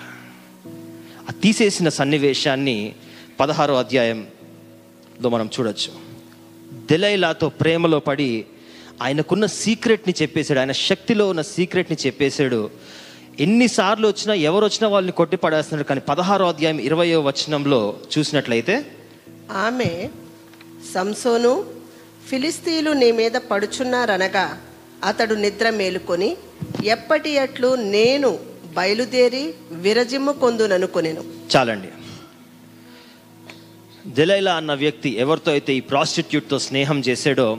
ఆ తీసేసిన సన్నివేశాన్ని పదహారో అధ్యాయంలో మనం చూడొచ్చు. దెలైలాతో ప్రేమలో పడి ఆయనకున్న సీక్రెట్ని చెప్పేశాడు. ఆయన శక్తిలో ఉన్న సీక్రెట్ని చెప్పేశాడు. ఎన్నిసార్లు వచ్చినా ఎవరు వచ్చినా వాళ్ళని కొట్టి పడేస్తున్నాడు. కానీ పదహారో అధ్యాయం ఇరవయో వచనంలో చూసినట్లయితే ఆమె సంసోను ఫిలిస్తీలు నీ మీద పడుచున్నారనగా అతడు నిద్ర మేలుకొని ఎప్పటి అట్లు నేను బయలుదేరి విరజిమ్ము కొందుననుకునేను. చాలండి. దెలైలా అన్న వ్యక్తి ఎవరితో అయితే ఈ ప్రాస్టిట్యూట్తో స్నేహం చేశాడో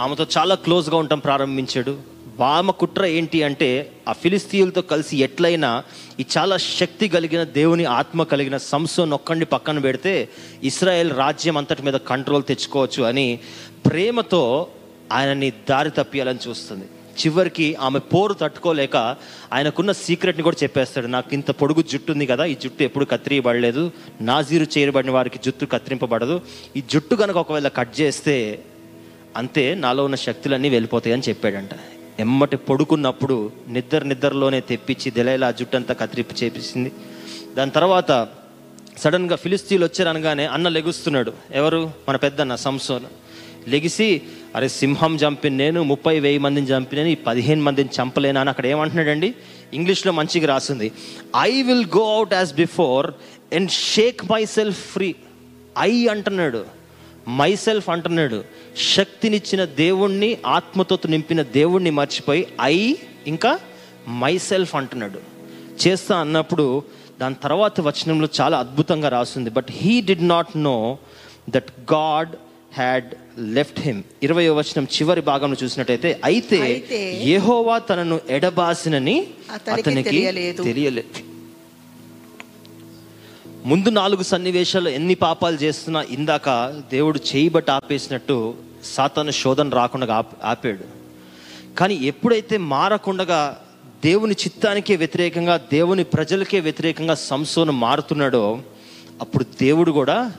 ఆమెతో చాలా క్లోజ్గా ఉండటం ప్రారంభించాడు. వామకుట్ర కుట్ర ఏంటి అంటే ఆ ఫిలిస్తీయులతో కలిసి ఎట్లయినా ఈ చాలా శక్తి కలిగిన దేవుని ఆత్మ కలిగిన సంసోన్ ఒక్కడిని పక్కన పెడితే ఇస్రాయేల్ రాజ్యం అంతటి మీద కంట్రోల్ తెచ్చుకోవచ్చు అని ప్రేమతో ఆయనని దారి తప్పియాలని చూస్తుంది. చివరికి ఆమె పోరు తట్టుకోలేక ఆయనకున్న సీక్రెట్ని కూడా చెప్పేస్తాడు నాకు ఇంత పొడుగు జుట్టు ఉంది కదా ఈ జుట్టు ఎప్పుడు కత్తిరియబడలేదు. నాజీరు చేయబడిన వారికి జుట్టు కత్తిరింపబడదు. ఈ జుట్టు కనుక ఒకవేళ కట్ చేస్తే అంతే నాలో ఉన్న శక్తులన్నీ వెళ్ళిపోతాయి అని చెప్పాడంట. ఎమ్మటి పడుకున్నప్పుడు నిద్ర నిద్రలోనే తెప్పించి దెలైలా జుట్టంతా జుట్టు కత్తిరిప్పి చేపించింది. దాని తర్వాత సడన్గా ఫిలిస్తీన్లు వచ్చారనగానే అన్న లెగుస్తున్నాడు. ఎవరు? మన పెద్దన్న సంసోన్. లెగిసి అరే సింహం చంపిన నేను ముప్పై వెయ్యి మందిని చంపినని ఈ పదిహేను మందిని చంపలేనా? అని అక్కడ ఏమంటున్నాడండి? ఇంగ్లీష్లో మంచిగా రాసింది. I will go out as before and shake myself free I అంటున్నాడు. మై సెల్ఫ్ అంటున్నాడు. శక్తినిచ్చిన దేవుణ్ణి ఆత్మతో నింపిన దేవుణ్ణి మర్చిపోయి ఐ ఇంకా మై సెల్ఫ్ అంటున్నాడు. చేస్తా అన్నప్పుడు దాని తర్వాత వచనంలో చాలా అద్భుతంగా రాస్తుంది but he did not know that God had left him ఇరవై వచనం చివరి భాగంలో చూసినట్టయితే అయితే యెహోవా తనను ఎడబాసినని అతనికి. తెలియలేదు. ముందు నాలుగు సన్నివేశాలు ఎన్ని పాపాలు చేస్తున్నా ఇందాక దేవుడు చేయబట్టి ఆపేసినట్టు సాతాను శోధన రాకుండా ఆపాడు. కానీ ఎప్పుడైతే మారకుండగా దేవుని చిత్తానికే వ్యతిరేకంగా దేవుని ప్రజలకే వ్యతిరేకంగా సంసోను మారుతున్నాడో అప్పుడు దేవుడు కూడా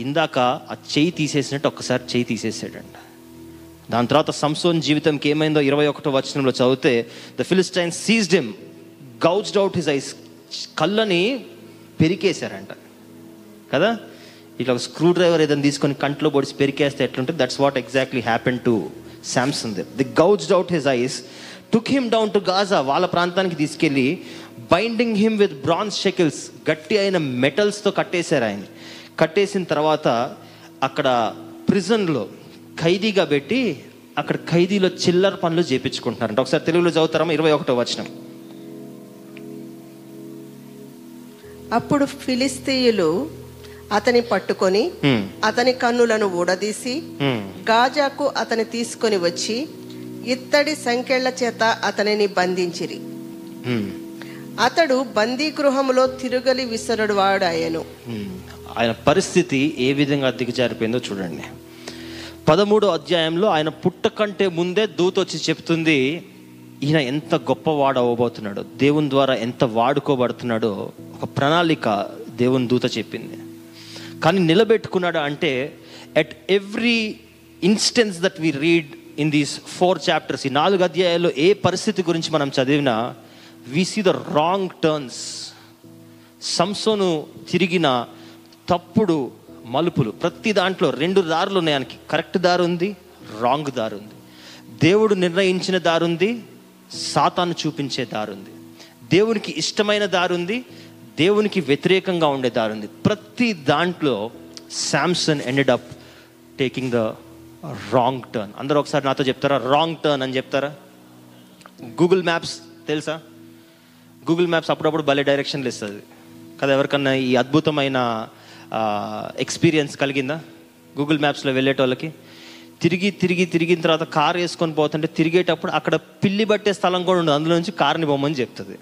ఇందాక ఆ చేయి తీసేసినట్టు ఒక్కసారి చేయి తీసేసాడంట. దాని తర్వాత సంసోన్ జీవితంకి ఏమైందో ఇరవై ఒకటో వచనంలో చదివితే the Philistine seized him gouged out his eyes కళ్ళని పెరికేశారంట. కదా? ఇట్లా స్క్రూ డ్రైవర్ ఏదైనా తీసుకొని కంట్లో పొడిచి పెరికేస్తే ఎట్లుంటుంది? That's what exactly happen to Samson the gouged out his eyes took him down to Gaza వాళ్ళ ప్రాంతానికి తీసుకెళ్ళి binding him with bronze shackles గట్టి అయిన మెటల్స్తో కట్టేశారు ఆయన. కట్టేసిన తర్వాత అక్కడ ప్రిజన్లో ఖైదీగా పెట్టి అక్కడ ఖైదీలో చిల్లర పనులు చేపించుకుంటున్నారంట ఒకసారి తెలుగులో చదువుతారమ్మా ఇరవై ఒకటో వచనం. అప్పుడు ఫిలిస్తీయులు అతని పట్టుకొని. అతని కన్నులను ఊడదీసి. గాజాకు అతని తీసుకొని వచ్చి ఇత్తడి సంకెళ్ళ చేత అతనిని బంధించిరి. అతడు బందీ గృహములో తిరుగలి విసరుడు వాడాయను. ఆయన పరిస్థితి ఏ విధంగా దిగజారిపోయిందో చూడండి పదమూడో అధ్యాయంలో ఆయన పుట్ట కంటే ముందే దూత వచ్చి చెప్తుంది ఈయన ఎంత గొప్పవాడు అవ్వబోతున్నాడో దేవుని ద్వారా ఎంత వాడుకోబడుతున్నాడో ఒక ప్రణాళిక దేవుని దూత చెప్పింది కానీ నిలబెట్టుకున్నాడు అంటే at every instance that we read in these four chapters ఈ నాలుగు అధ్యాయాల్లో ఏ పరిస్థితి గురించి మనం చదివినా we see the wrong turns సంసోను తిరిగిన తప్పుడు మలుపులు. ప్రతి దాంట్లో రెండు దారులు ఉన్నాయి ఆయనకి. కరెక్ట్ దారి ఉంది రాంగ్ దారి ఉంది. దేవుడు నిర్ణయించిన దారి ఉంది సాతాను చూపించే దారి ఉంది. దేవునికి ఇష్టమైన దారి ఉంది దేవునికి వ్యతిరేకంగా ఉండే దారి ఉంది. ప్రతి దాంట్లో Samson ended up taking the wrong turn అందరూ ఒకసారి నాతో చెప్తారా? రాంగ్ టర్న్ అని చెప్తారా? గూగుల్ మ్యాప్స్ తెలుసా? గూగుల్ మ్యాప్స్ అప్పుడప్పుడు భలే డైరెక్షన్లు ఇస్తుంది. కదా ఎవరికన్నా ఈ అద్భుతమైన ఎక్స్పీరియన్స్ కలిగిందా? గూగుల్ మ్యాప్స్లో వెళ్ళేటోళ్ళకి. తిరిగి తిరిగి తిరిగిన తర్వాత కార్ వేసుకొని పోతుంటే తిరిగేటప్పుడు అక్కడ పిల్లి పట్టే స్థలం కూడా ఉండదు. అందులో నుంచి కార్ని బొమ్మని చెప్తుంది.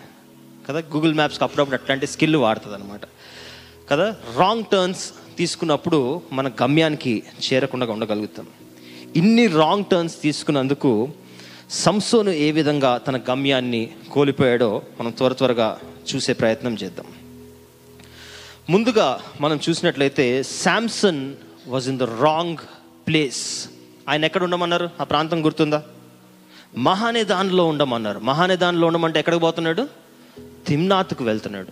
కదా? గూగుల్ మ్యాప్స్కి అప్పుడప్పుడు అట్లాంటి స్కిల్ వాడుతుంది అనమాట కదా? రాంగ్ టర్న్స్ తీసుకున్నప్పుడు మన గమ్యానికి చేరకుండా ఉండగలుగుతాం. ఇన్ని రాంగ్ టర్న్స్ తీసుకున్నందుకు సంసోను ఏ విధంగా తన గమ్యాన్ని కోల్పోయాడో మనం త్వర త్వరగా చూసే ప్రయత్నం చేద్దాం. ముందుగా మనం చూసినట్లయితే Samson was in the wrong place ఆయన ఎక్కడ ఉండమన్నారు? ఆ ప్రాంతం గుర్తుందా? మహానేదాన్లో ఉండమన్నారు. మహానేదాన్లో ఉండమంటే ఎక్కడికి పోతున్నాడు? తిమ్నాథ్కు వెళ్తున్నాడు.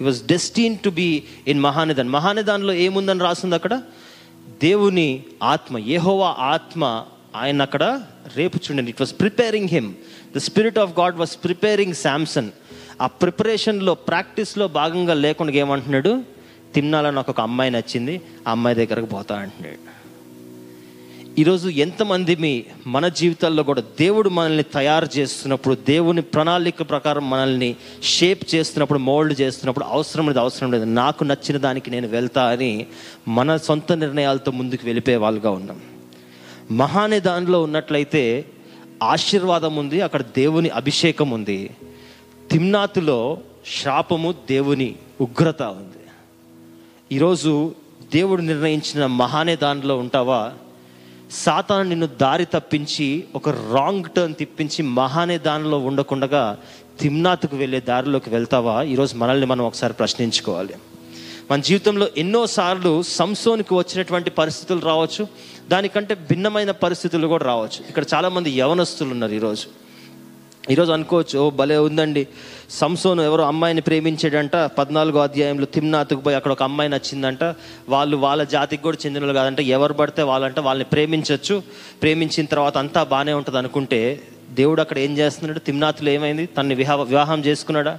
He was destined to be in Mahaneh Dan మహానిదాన్లో ఏముందని రాస్తుంది అక్కడ? దేవుని ఆత్మ ఏహోవా ఆత్మ ఆయన అక్కడ రేపుచుండండి it was preparing him the spirit of God was preparing Samson ఆ ప్రిపరేషన్లో ప్రాక్టీస్లో భాగంగా లేకుండా ఏమంటున్నాడు? తిమ్నాలో నాకు ఒక అమ్మాయి నచ్చింది. ఆ అమ్మాయి దగ్గరకు పోతా అంటున్నాడు. ఈరోజు ఎంతమంది మీ మన జీవితాల్లో కూడా దేవుడు మనల్ని తయారు చేస్తున్నప్పుడు దేవుని ప్రణాళిక ప్రకారం మనల్ని షేప్ చేస్తున్నప్పుడు మోల్డ్ చేస్తున్నప్పుడు అవసరం లేదు అవసరం లేదు. నాకు నచ్చిన దానికి నేను వెళ్తా అని మన సొంత నిర్ణయాలతో ముందుకు వెళ్ళిపోయే వాళ్ళుగా ఉన్నాం. మహానే దానిలో ఉన్నట్లయితే ఆశీర్వాదం ఉంది అక్కడ దేవుని అభిషేకం ఉంది. తిమ్నాతులో శాపము దేవుని ఉగ్రత ఉంది. ఈరోజు దేవుడు నిర్ణయించిన మహానే దానిలో ఉంటావా? సాతాను నిన్ను దారి తప్పించి ఒక రాంగ్ టర్న్ తిప్పించి మహానే దానిలో ఉండకుండగా తిమ్నాథ్కు వెళ్ళే దారిలోకి వెళ్తావా? ఈరోజు మనల్ని మనం ఒకసారి ప్రశ్నించుకోవాలి. మన జీవితంలో ఎన్నోసార్లు సంసోనికి వచ్చినటువంటి పరిస్థితులు రావచ్చు. దానికంటే భిన్నమైన పరిస్థితులు కూడా రావచ్చు. ఇక్కడ చాలామంది యవనస్తులు ఉన్నారు ఈరోజు. ఈరోజు అనుకోవచ్చు ఓ భలే ఉందండి. సంసోను ఎవరో అమ్మాయిని ప్రేమించాడంట పద్నాలుగో అధ్యాయంలో తిమ్నాథ్కు పోయి అక్కడ ఒక అమ్మాయి నచ్చిందంట. వాళ్ళు వాళ్ళ జాతికి కూడా చెందిన వాళ్ళు కాదంటే. ఎవరు పడితే వాళ్ళంటే వాళ్ళని ప్రేమించవచ్చు ప్రేమించిన తర్వాత అంతా బాగానే ఉంటుంది అనుకుంటే దేవుడు అక్కడ ఏం చేస్తున్నాడు? తిమ్నాథులు ఏమైంది? తన్ని వివాహ వివాహం చేసుకున్నాడా?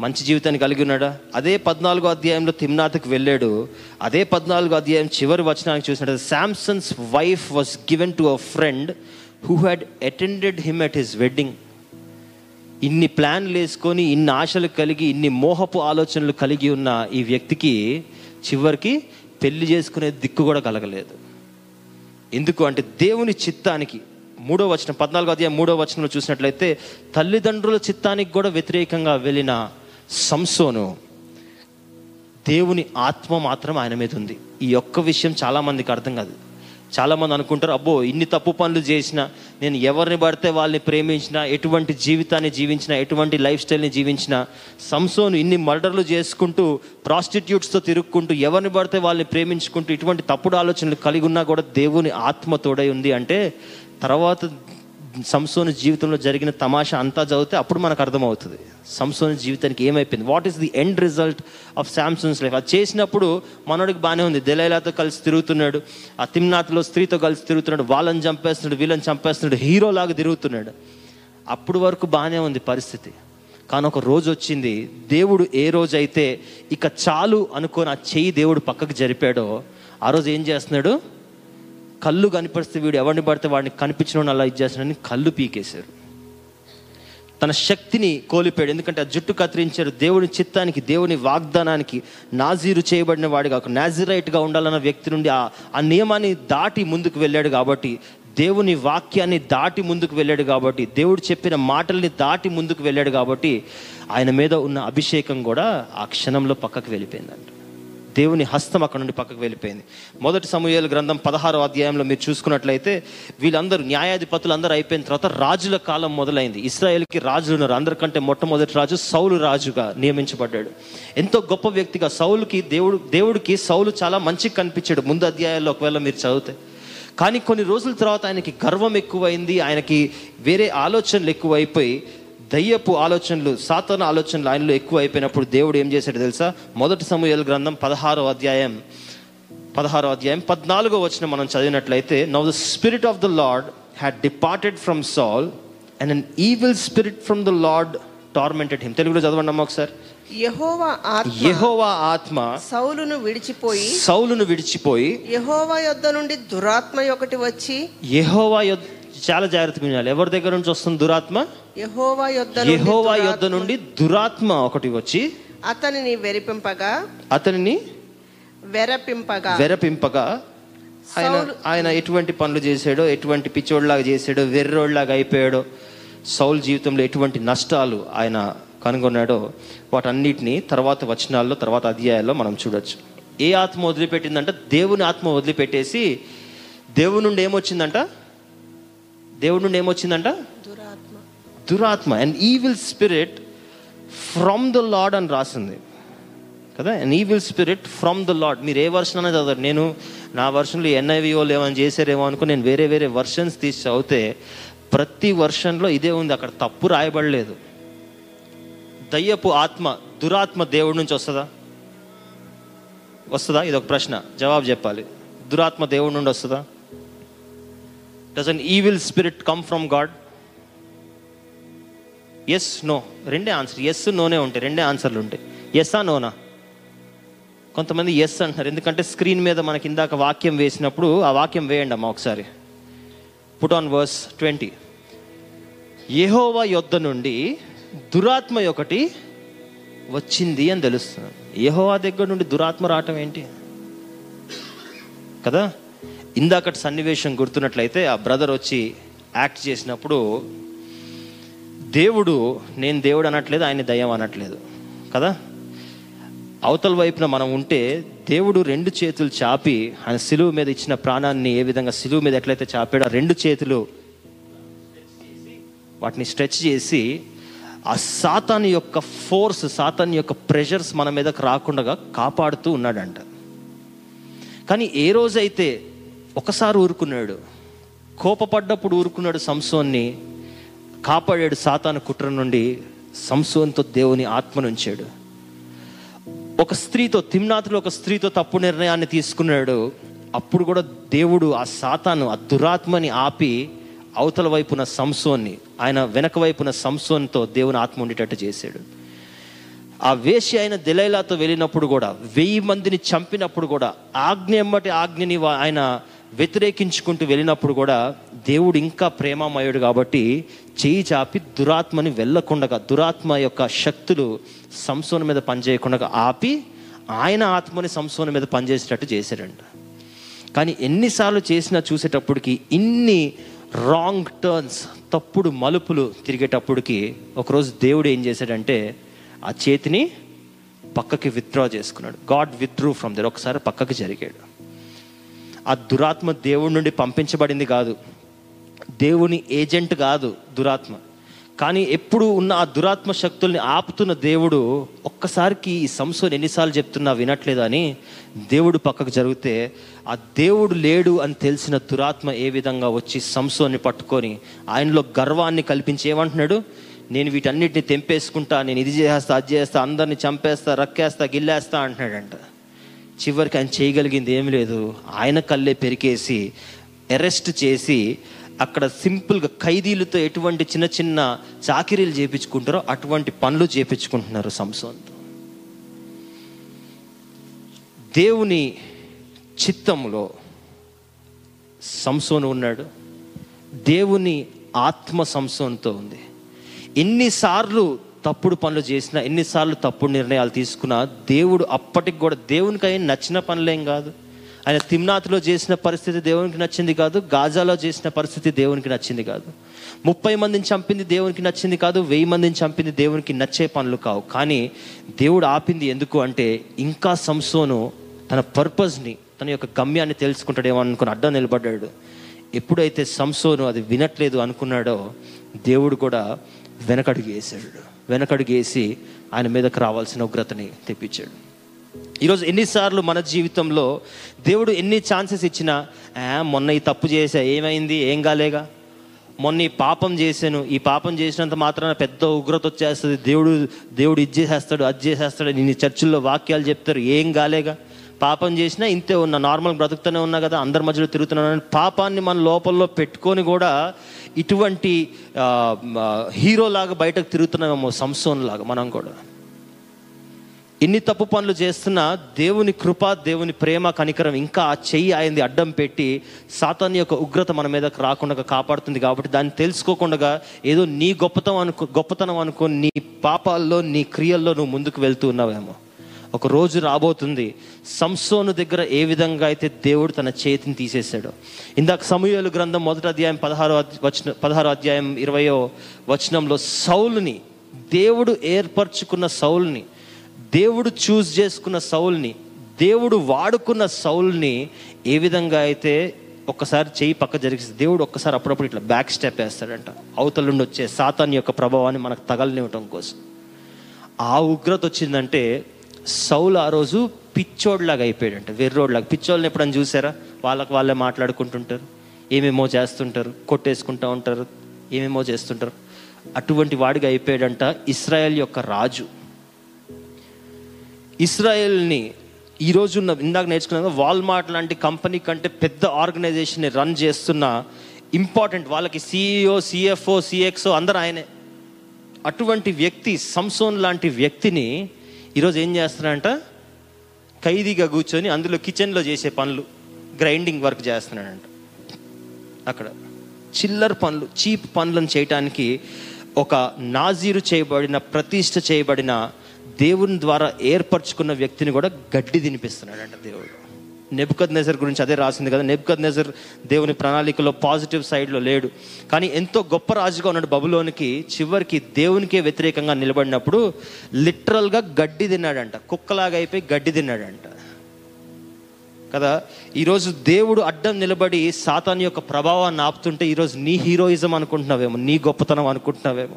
మంచి జీవితాన్ని కలిగి ఉన్నాడా? అదే పద్నాలుగో అధ్యాయంలో తిమ్నాథ్కి వెళ్ళాడు. అదే పద్నాలుగో అధ్యాయం చివరి వచనానికి చూసినట్టు Samson's wife was given to a friend who had attended him at his wedding ఇన్ని ప్లాన్లు వేసుకొని ఇన్ని ఆశలు కలిగి ఇన్ని మోహపు ఆలోచనలు కలిగి ఉన్న ఈ వ్యక్తికి చివరికి పెళ్ళి చేసుకునే దిక్కు కూడా కలగలేదు. ఎందుకు అంటే దేవుని చిత్తానికి మూడో వచనం పద్నాలుగో అధ్యాయం మూడో వచనంలో చూసినట్లయితే తల్లిదండ్రుల చిత్తానికి కూడా వ్యతిరేకంగా వెళ్ళిన సంసోను దేవుని ఆత్మ మాత్రం ఆయన మీద ఉంది. ఈ ఒక్క విషయం చాలామందికి అర్థం కాదు. చాలామంది అనుకుంటారు అబ్బో ఇన్ని తప్పు పనులు చేసినా నేను ఎవరిని పడితే వాళ్ళని ప్రేమించినా ఎటువంటి జీవితాన్ని జీవించినా ఎటువంటి లైఫ్ స్టైల్ని జీవించినా సంసోను ఇన్ని మర్డర్లు చేసుకుంటూ ప్రాస్టిట్యూట్స్తో తిరుక్కుంటూ ఎవరిని పడితే వాళ్ళని ప్రేమించుకుంటూ ఇటువంటి తప్పుడు ఆలోచనలు కలిగి ఉన్నా కూడా దేవుని ఆత్మ తోడై ఉంది అంటే తర్వాత సంసోని జీవితంలో జరిగిన తమాషా అంతా చదివితే అప్పుడు మనకు అర్థమవుతుంది. సంసోని జీవితానికి ఏమైపోయింది? What is the end result of Samson's life అది చేసినప్పుడు మనోడికి బాగానే ఉంది. దెలైలాతో కలిసి తిరుగుతున్నాడు. ఆ తిమ్నాథ్లో స్త్రీతో కలిసి తిరుగుతున్నాడు. వాళ్ళని చంపేస్తున్నాడు వీళ్ళని చంపేస్తున్నాడు. హీరోలాగా తిరుగుతున్నాడు. అప్పుడు వరకు బాగానే ఉంది పరిస్థితి. కానీ ఒక రోజు వచ్చింది. దేవుడు ఏ రోజైతే ఇక చాలు అనుకొని ఆ చెయ్యి దేవుడు పక్కకు జరిపాడో ఆ రోజు ఏం చేస్తున్నాడు? కళ్ళు కనిపిస్తే వీడు ఎవరిని పడితే వాడిని కనిపించడం అలా ఇచ్చేసాడని కళ్ళు పీకేశారు. తన శక్తిని కోల్పోయాడు. ఎందుకంటే ఆ జుట్టు కత్తిరించారు. దేవుని చిత్తానికి దేవుని వాగ్దానానికి నాజీరు చేయబడిన వాడిగా ఒక నాజిరైట్గా ఉండాలన్న వ్యక్తి నుండి ఆ ఆ నియమాన్ని దాటి ముందుకు వెళ్ళాడు కాబట్టి దేవుని వాక్యాన్ని దాటి ముందుకు వెళ్ళాడు కాబట్టి దేవుడు చెప్పిన మాటల్ని దాటి ముందుకు వెళ్ళాడు కాబట్టి ఆయన మీద ఉన్న అభిషేకం కూడా ఆ క్షణంలో పక్కకు వెళ్ళిపోయిందంట. దేవుని హస్తం అక్కడ నుండి పక్కకు వెళ్ళిపోయింది. మొదటి సమూహాల గ్రంథం పదహారో అధ్యాయంలో మీరు చూసుకున్నట్లయితే వీళ్ళందరూ న్యాయాధిపతులు అందరూ అయిపోయిన తర్వాత రాజుల కాలం మొదలైంది. ఇస్రాయేల్కి రాజులు ఉన్నారు. అందరికంటే మొట్టమొదటి రాజు సౌలు రాజుగా నియమించబడ్డాడు. ఎంతో గొప్ప వ్యక్తిగా సౌలుకి దేవుడు దేవుడికి సౌలు చాలా మంచిగా కనిపించాడు. ముందు అధ్యాయాల్లో ఒకవేళ మీరు చదివితే. కానీ కొన్ని రోజుల తర్వాత ఆయనకి గర్వం ఎక్కువైంది. ఆయనకి వేరే ఆలోచనలు ఎక్కువైపోయి దయ్యపు ఆలోచనలు సాతాన ఆలోచనలు ఆయనలో ఎక్కువ అయిపోయినప్పుడు దేవుడు ఏం చేశాడు తెలుసా? మొదటి సమూహల గ్రంథం పదహారో అధ్యాయం పదహారో అధ్యాయం పద్నాలుగో వచ్చిన మనం చదివినట్లయితే now the spirit of the Lord had departed from Saul and an evil spirit from the Lord tormented him తెలుగులో చదవండి అమ్మ ఒకసారి. యెహోవా ఆత్మ యెహోవా ఆత్మ సౌలును విడిచిపోయి సౌలును విడిచిపోయి యెహోవా యొద్ద నుండి దురాత్మ ఒకటి వచ్చి యెహోవా యొద్ చాలా జాగ్రత్తగా వినాలి. ఎవరి దగ్గర నుంచి వస్తుంది దురాత్మ? యెహోవా యొద్ద నుండి యెహోవా యొద్ద నుండి దురాత్మ ఒకటి వచ్చి అతనిని వెరిపింపగా అతనిని వెరపింపగా. వెరపింపగా ఆయన ఆయన ఎటువంటి పనులు చేశాడో ఎటువంటి పిచ్చోడ్లాగా చేశాడో వెర్రోడ్లాగా అయిపోయాడో సౌల్ జీవితంలో ఎటువంటి నష్టాలు ఆయన కనుగొన్నాడో వాటన్నిటిని తర్వాత వచనాల్లో తర్వాత అధ్యాయాల్లో మనం చూడొచ్చు. ఏ ఆత్మ వదిలిపెట్టిందంట? దేవుని ఆత్మ వదిలిపెట్టేసి దేవుని నుండి ఏమొచ్చిందంట? దేవుడి నుండి ఏమొచ్చిందంట? దురాత్మ and evil spirit from the Lord అని రాసింది. కదా? And evil spirit from the Lord మీరు ఏ వర్షన్ అనేది చదవరు నేను నా వర్షన్లో ఎన్ఐవిఓ లేవని చేశారేమో అనుకుని నేను వేరే వేరే వర్షన్స్ తీసి చదివితే ప్రతి వర్షన్లో ఇదే ఉంది. అక్కడ తప్పు రాయబడలేదు. దయ్యపు ఆత్మ దురాత్మ దేవుడి నుంచి వస్తుందా? వస్తుందా? ఇది ఒక ప్రశ్న. జవాబు చెప్పాలి. దురాత్మ దేవుడి నుండి వస్తుందా? Does an evil spirit come from God yes no రెండే ఆన్సర్ ఎస్ నోనే ఉంటాయి. రెండే ఆన్సర్లు ఉంటాయి. ఎస్సా నోనా కొంతమంది ఎస్ అంటున్నారు. ఎందుకంటే స్క్రీన్ మీద మనకి ఇందాక వాక్యం వేసినప్పుడు ఆ వాక్యం వేయండి అమ్మా ఒకసారి. పుట్ ఆన్ వర్స్ ట్వంటీ యెహోవా యొద్ద నుండి దురాత్మ ఒకటి వచ్చింది అని తెలుస్తుంది. యహోవా దగ్గర నుండి దురాత్మ రావటం ఏంటి? కదా? ఇందాకటి సన్నివేశం గుర్తున్నట్లయితే ఆ బ్రదర్ వచ్చి యాక్ట్ చేసినప్పుడు దేవుడు నేను దేవుడు అనట్లేదు ఆయన దయ్యం అనట్లేదు. కదా? అవతల వైపున మనం ఉంటే దేవుడు రెండు చేతులు చాపి ఆయన సిలువు మీద ఇచ్చిన ప్రాణాన్ని ఏ విధంగా సిలువు మీద ఎట్లయితే చాపాడో రెండు చేతులు వాటిని స్ట్రెచ్ చేసి ఆ సాతాన్ యొక్క ఫోర్స్ సాతాన్ యొక్క ప్రెషర్స్ మన మీదకి రాకుండా కాపాడుతూ ఉన్నాడంట. కానీ ఏ రోజైతే ఒకసారి ఊరుకున్నాడు కోపపడ్డప్పుడు ఊరుకున్నాడు సంసోన్ని కాపాడాడు సాతాను కుట్ర నుండి సంసోన్తో దేవుని ఆత్మనుంచాడు ఒక స్త్రీతో తిమ్నాథులు ఒక స్త్రీతో తప్పు నిర్ణయాన్ని తీసుకున్నాడు. అప్పుడు కూడా దేవుడు ఆ సాతాను ఆ దురాత్మని ఆపి అవతల వైపున సంసోన్ని ఆయన వెనక వైపున సంసోన్తో దేవుని ఆత్మ ఉండేటట్టు చేశాడు. ఆ వేషి ఆయన దిలైలాతో వెళ్ళినప్పుడు కూడా వెయ్యి మందిని చంపినప్పుడు కూడా ఆజ్ఞ ఎమ్మటి ఆజ్ఞని ఆయన వ్యతిరేకించుకుంటూ వెళ్ళినప్పుడు కూడా దేవుడు ఇంకా ప్రేమమయుడు కాబట్టి చేయి చాపి దురాత్మని వెళ్ళకుండగా దురాత్మ యొక్క శక్తులు సంసోన మీద పనిచేయకుండా ఆపి ఆయన ఆత్మని సంసోన మీద పనిచేసేటట్టు చేశాడంట. కానీ ఎన్నిసార్లు చేసినా చూసేటప్పటికి ఇన్ని రాంగ్ టర్న్స్ తప్పుడు మలుపులు తిరిగేటప్పటికి ఒకరోజు దేవుడు ఏం చేశాడంటే ఆ చేతిని పక్కకి విత్డ్రా చేసుకున్నాడు. God withdrew from there. ఒకసారి పక్కకి జరిగాడు. ఆ దురాత్మ దేవుడి నుండి పంపించబడింది కాదు. దేవుని ఏజెంట్ కాదు దురాత్మ. కానీ ఎప్పుడు ఉన్న ఆ దురాత్మ శక్తుల్ని ఆపుతున్న దేవుడు ఒక్కసారికి ఈ సంసోన్ ఎన్నిసార్లు చెప్తున్నా వినట్లేదని దేవుడు పక్కకు జరిగితే ఆ దేవుడు లేడు అని తెలిసిన దురాత్మ ఏ విధంగా వచ్చి సంసోన్ని పట్టుకొని ఆయనలో గర్వాన్ని కల్పించి ఏమంటున్నాడు? నేను వీటన్నిటిని తెంపేసుకుంటా నేను ఇది చేస్తా అది చేస్తా అందరిని చంపేస్తా రక్కేస్తా గిల్లేస్తా అంటున్నాడంట. చివరికి ఆయన చేయగలిగింది ఏమి లేదు. ఆయన కళ్ళే పెరికేసి అరెస్ట్ చేసి అక్కడ సింపుల్గా ఖైదీలతో ఎటువంటి చిన్న చిన్న చాకిరీలు చేపించుకుంటారో అటువంటి పనులు చేపించుకుంటున్నారు సంసోన్తో దేవుని చిత్తంలో సంసోను ఉన్నాడు. దేవుని ఆత్మ సంసోన్తో ఉంది. ఎన్నిసార్లు తప్పుడు పనులు చేసినా ఎన్నిసార్లు తప్పుడు నిర్ణయాలు తీసుకున్నా దేవుడు అప్పటికి కూడా దేవునికి అయిన నచ్చిన పనులేం కాదు. ఆయన తిమ్నాథ్లో చేసిన పరిస్థితి దేవునికి నచ్చింది కాదు గాజాలో చేసిన పరిస్థితి దేవునికి నచ్చింది కాదు. ముప్పై మందిని చంపింది దేవునికి నచ్చింది కాదు వెయ్యి మందిని చంపింది దేవునికి నచ్చే పనులు కావు. కానీ దేవుడు ఆపింది ఎందుకు అంటే ఇంకా సంసోను తన పర్పస్ని తన యొక్క గమ్యాన్ని తెలుసుకుంటాడేమో అనుకుని అడ్డం నిలబడ్డాడు. ఎప్పుడైతే సంసోను అది వినట్లేదు అనుకున్నాడో దేవుడు కూడా వెనకడుగు వేసాడు వెనకడుగు వేసి ఆయన మీదకి రావాల్సిన ఉగ్రతని తెప్పించాడు. ఈరోజు ఎన్నిసార్లు మన జీవితంలో దేవుడు ఎన్ని ఛాన్సెస్ ఇచ్చినా "ఆ, మొన్న ఈ తప్పు చేసా ఏమైంది ఏం కాలేగా? మొన్న ఈ పాపం చేశాను ఈ పాపం చేసినంత మాత్రాన పెద్ద ఉగ్రత వచ్చేస్తుంది దేవుడు దేవుడు ఇది చేసేస్తాడు అది చేసేస్తాడు నేను చర్చిల్లో వాక్యాలు చెప్తారు ఏం కాలేగా? పాపం చేసినా ఇంతే ఉన్నా నార్మల్ బ్రతుకుతూనే ఉన్నా కదా అందరి మధ్యలో తిరుగుతున్నాను పాపాన్ని మన లోపల్లో పెట్టుకొని కూడా ఇటువంటి హీరోలాగా బయటకు తిరుగుతున్నామేమో సంసోన్ లాగా మనం కూడా. ఎన్ని తప్పు పనులు చేస్తున్నా దేవుని కృప దేవుని ప్రేమ కనికరం ఇంకా ఆ చెయ్యి ఆయనది అడ్డం పెట్టి సాతాన్ యొక్క ఉగ్రత మన మీదకి రాకుండా కాపాడుతుంది కాబట్టి దాన్ని తెలుసుకోకుండా ఏదో నీ గొప్పతనం అనుకో గొప్పతనం అనుకో నీ పాపాల్లో నీ క్రియల్లో నువ్వు ముందుకు వెళ్తూ ఉన్నావేమో. ఒక రోజు రాబోతుంది. సంసోను దగ్గర ఏ విధంగా అయితే దేవుడు తన చేతిని తీసేశాడు. ఇందాక సమూహలు గ్రంథం మొదటి అధ్యాయం పదహారో వచన పదహారో అధ్యాయం ఇరవయో వచనంలో సౌలుని దేవుడు ఏర్పరచుకున్న సౌల్ని దేవుడు చూస్ చేసుకున్న సౌల్ని దేవుడు వాడుకున్న సౌల్ని ఏ విధంగా అయితే ఒక్కసారి చేయి పక్క జరిగిస్తే దేవుడు ఒక్కసారి అప్పుడప్పుడు ఇట్లా బ్యాక్ స్టెప్ వేస్తాడంట. అవతల నుండి వచ్చే సాతాన్ యొక్క ప్రభావాన్ని మనకు తగలనివ్వటం కోసం. ఆ ఉగ్రత వచ్చిందంటే సౌలు ఆ రోజు పిచ్చోడ్లాగా అయిపోయాడంట. వెర్రోడ్లాగా. పిచ్చోళ్ళని ఎప్పుడైనా చూసారా? వాళ్ళకి వాళ్ళే మాట్లాడుకుంటుంటారు. ఏమేమో చేస్తుంటారు? కొట్టేసుకుంటూ ఉంటారు. ఏమేమో చేస్తుంటారు? అటువంటి వాడిగా అయిపోయాడంట ఇస్రాయెల్ యొక్క రాజు. ఇస్రాయెల్ని ఈరోజు ఉన్న ఇందాక నేర్చుకున్నాక వాల్మార్ట్ లాంటి కంపెనీ కంటే పెద్ద ఆర్గనైజేషన్ని రన్ చేస్తున్న ఇంపార్టెంట్ వాళ్ళకి సిఇఓ సిఎఫ్ఓ సిఎక్స్ఓ అందరూ ఆయనే. అటువంటి వ్యక్తి సంసోన్ లాంటి వ్యక్తిని ఈరోజు ఏం చేస్తున్నాడంట? ఖైదీగా కూర్చొని అందులో కిచెన్లో చేసే పనులు గ్రైండింగ్ వర్క్ చేస్తున్నాడంట. అక్కడ చిల్లర్ పనులు చీప్ పనులను చేయటానికి ఒక నాజీరు చేయబడిన ప్రతిష్ట చేయబడిన దేవుని ద్వారా ఏర్పరచుకున్న వ్యక్తిని కూడా గడ్డి తినిపిస్తున్నాడంట దేవుడు. నెబ్కద్ నెజర్ గురించి అదే రాసింది కదా. నెబ్కద్ నెజర్ దేవుని ప్రణాళికలో పాజిటివ్ సైడ్లో లేడు. కానీ ఎంతో గొప్ప రాజుగా ఉన్నాడు బబులోనికి. చివరికి దేవునికే వ్యతిరేకంగా నిలబడినప్పుడు లిటరల్గా గడ్డి తిన్నాడంట. కుక్కలాగా అయిపోయి గడ్డి తిన్నాడంట. కదా ఈరోజు దేవుడు అడ్డం నిలబడి సాతాన్ యొక్క ప్రభావాన్ని ఆపుతుంటే ఈరోజు నీ హీరోయిజం అనుకుంటున్నావేమో నీ గొప్పతనం అనుకుంటున్నావేమో.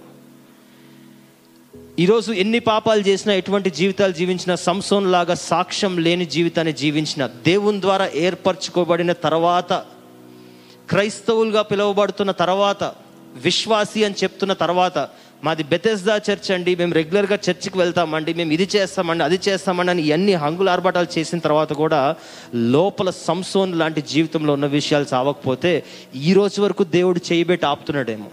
ఈరోజు ఎన్ని పాపాలు చేసినా ఎటువంటి జీవితాలు జీవించిన సంసోన్ లాగా సాక్ష్యం లేని జీవితాన్ని జీవించిన దేవుని ద్వారా ఏర్పరచుకోబడిన తర్వాత క్రైస్తవులుగా పిలువబడుతున్న తర్వాత విశ్వాసి అని చెప్తున్న తర్వాత మాది బెతెస్దా చర్చ్ అండి మేము రెగ్యులర్గా చర్చికి వెళ్తామండి మేము ఇది చేస్తామండి అది చేస్తామండి అని ఎన్ని హంగులు ఆర్భాటాలు చేసిన తర్వాత కూడా లోపల సంసోన్ లాంటి జీవితంలో ఉన్న విషయాలు చావకపోతే ఈ రోజు వరకు దేవుడు చేయబెట్టి ఆపుతున్నాడేమో.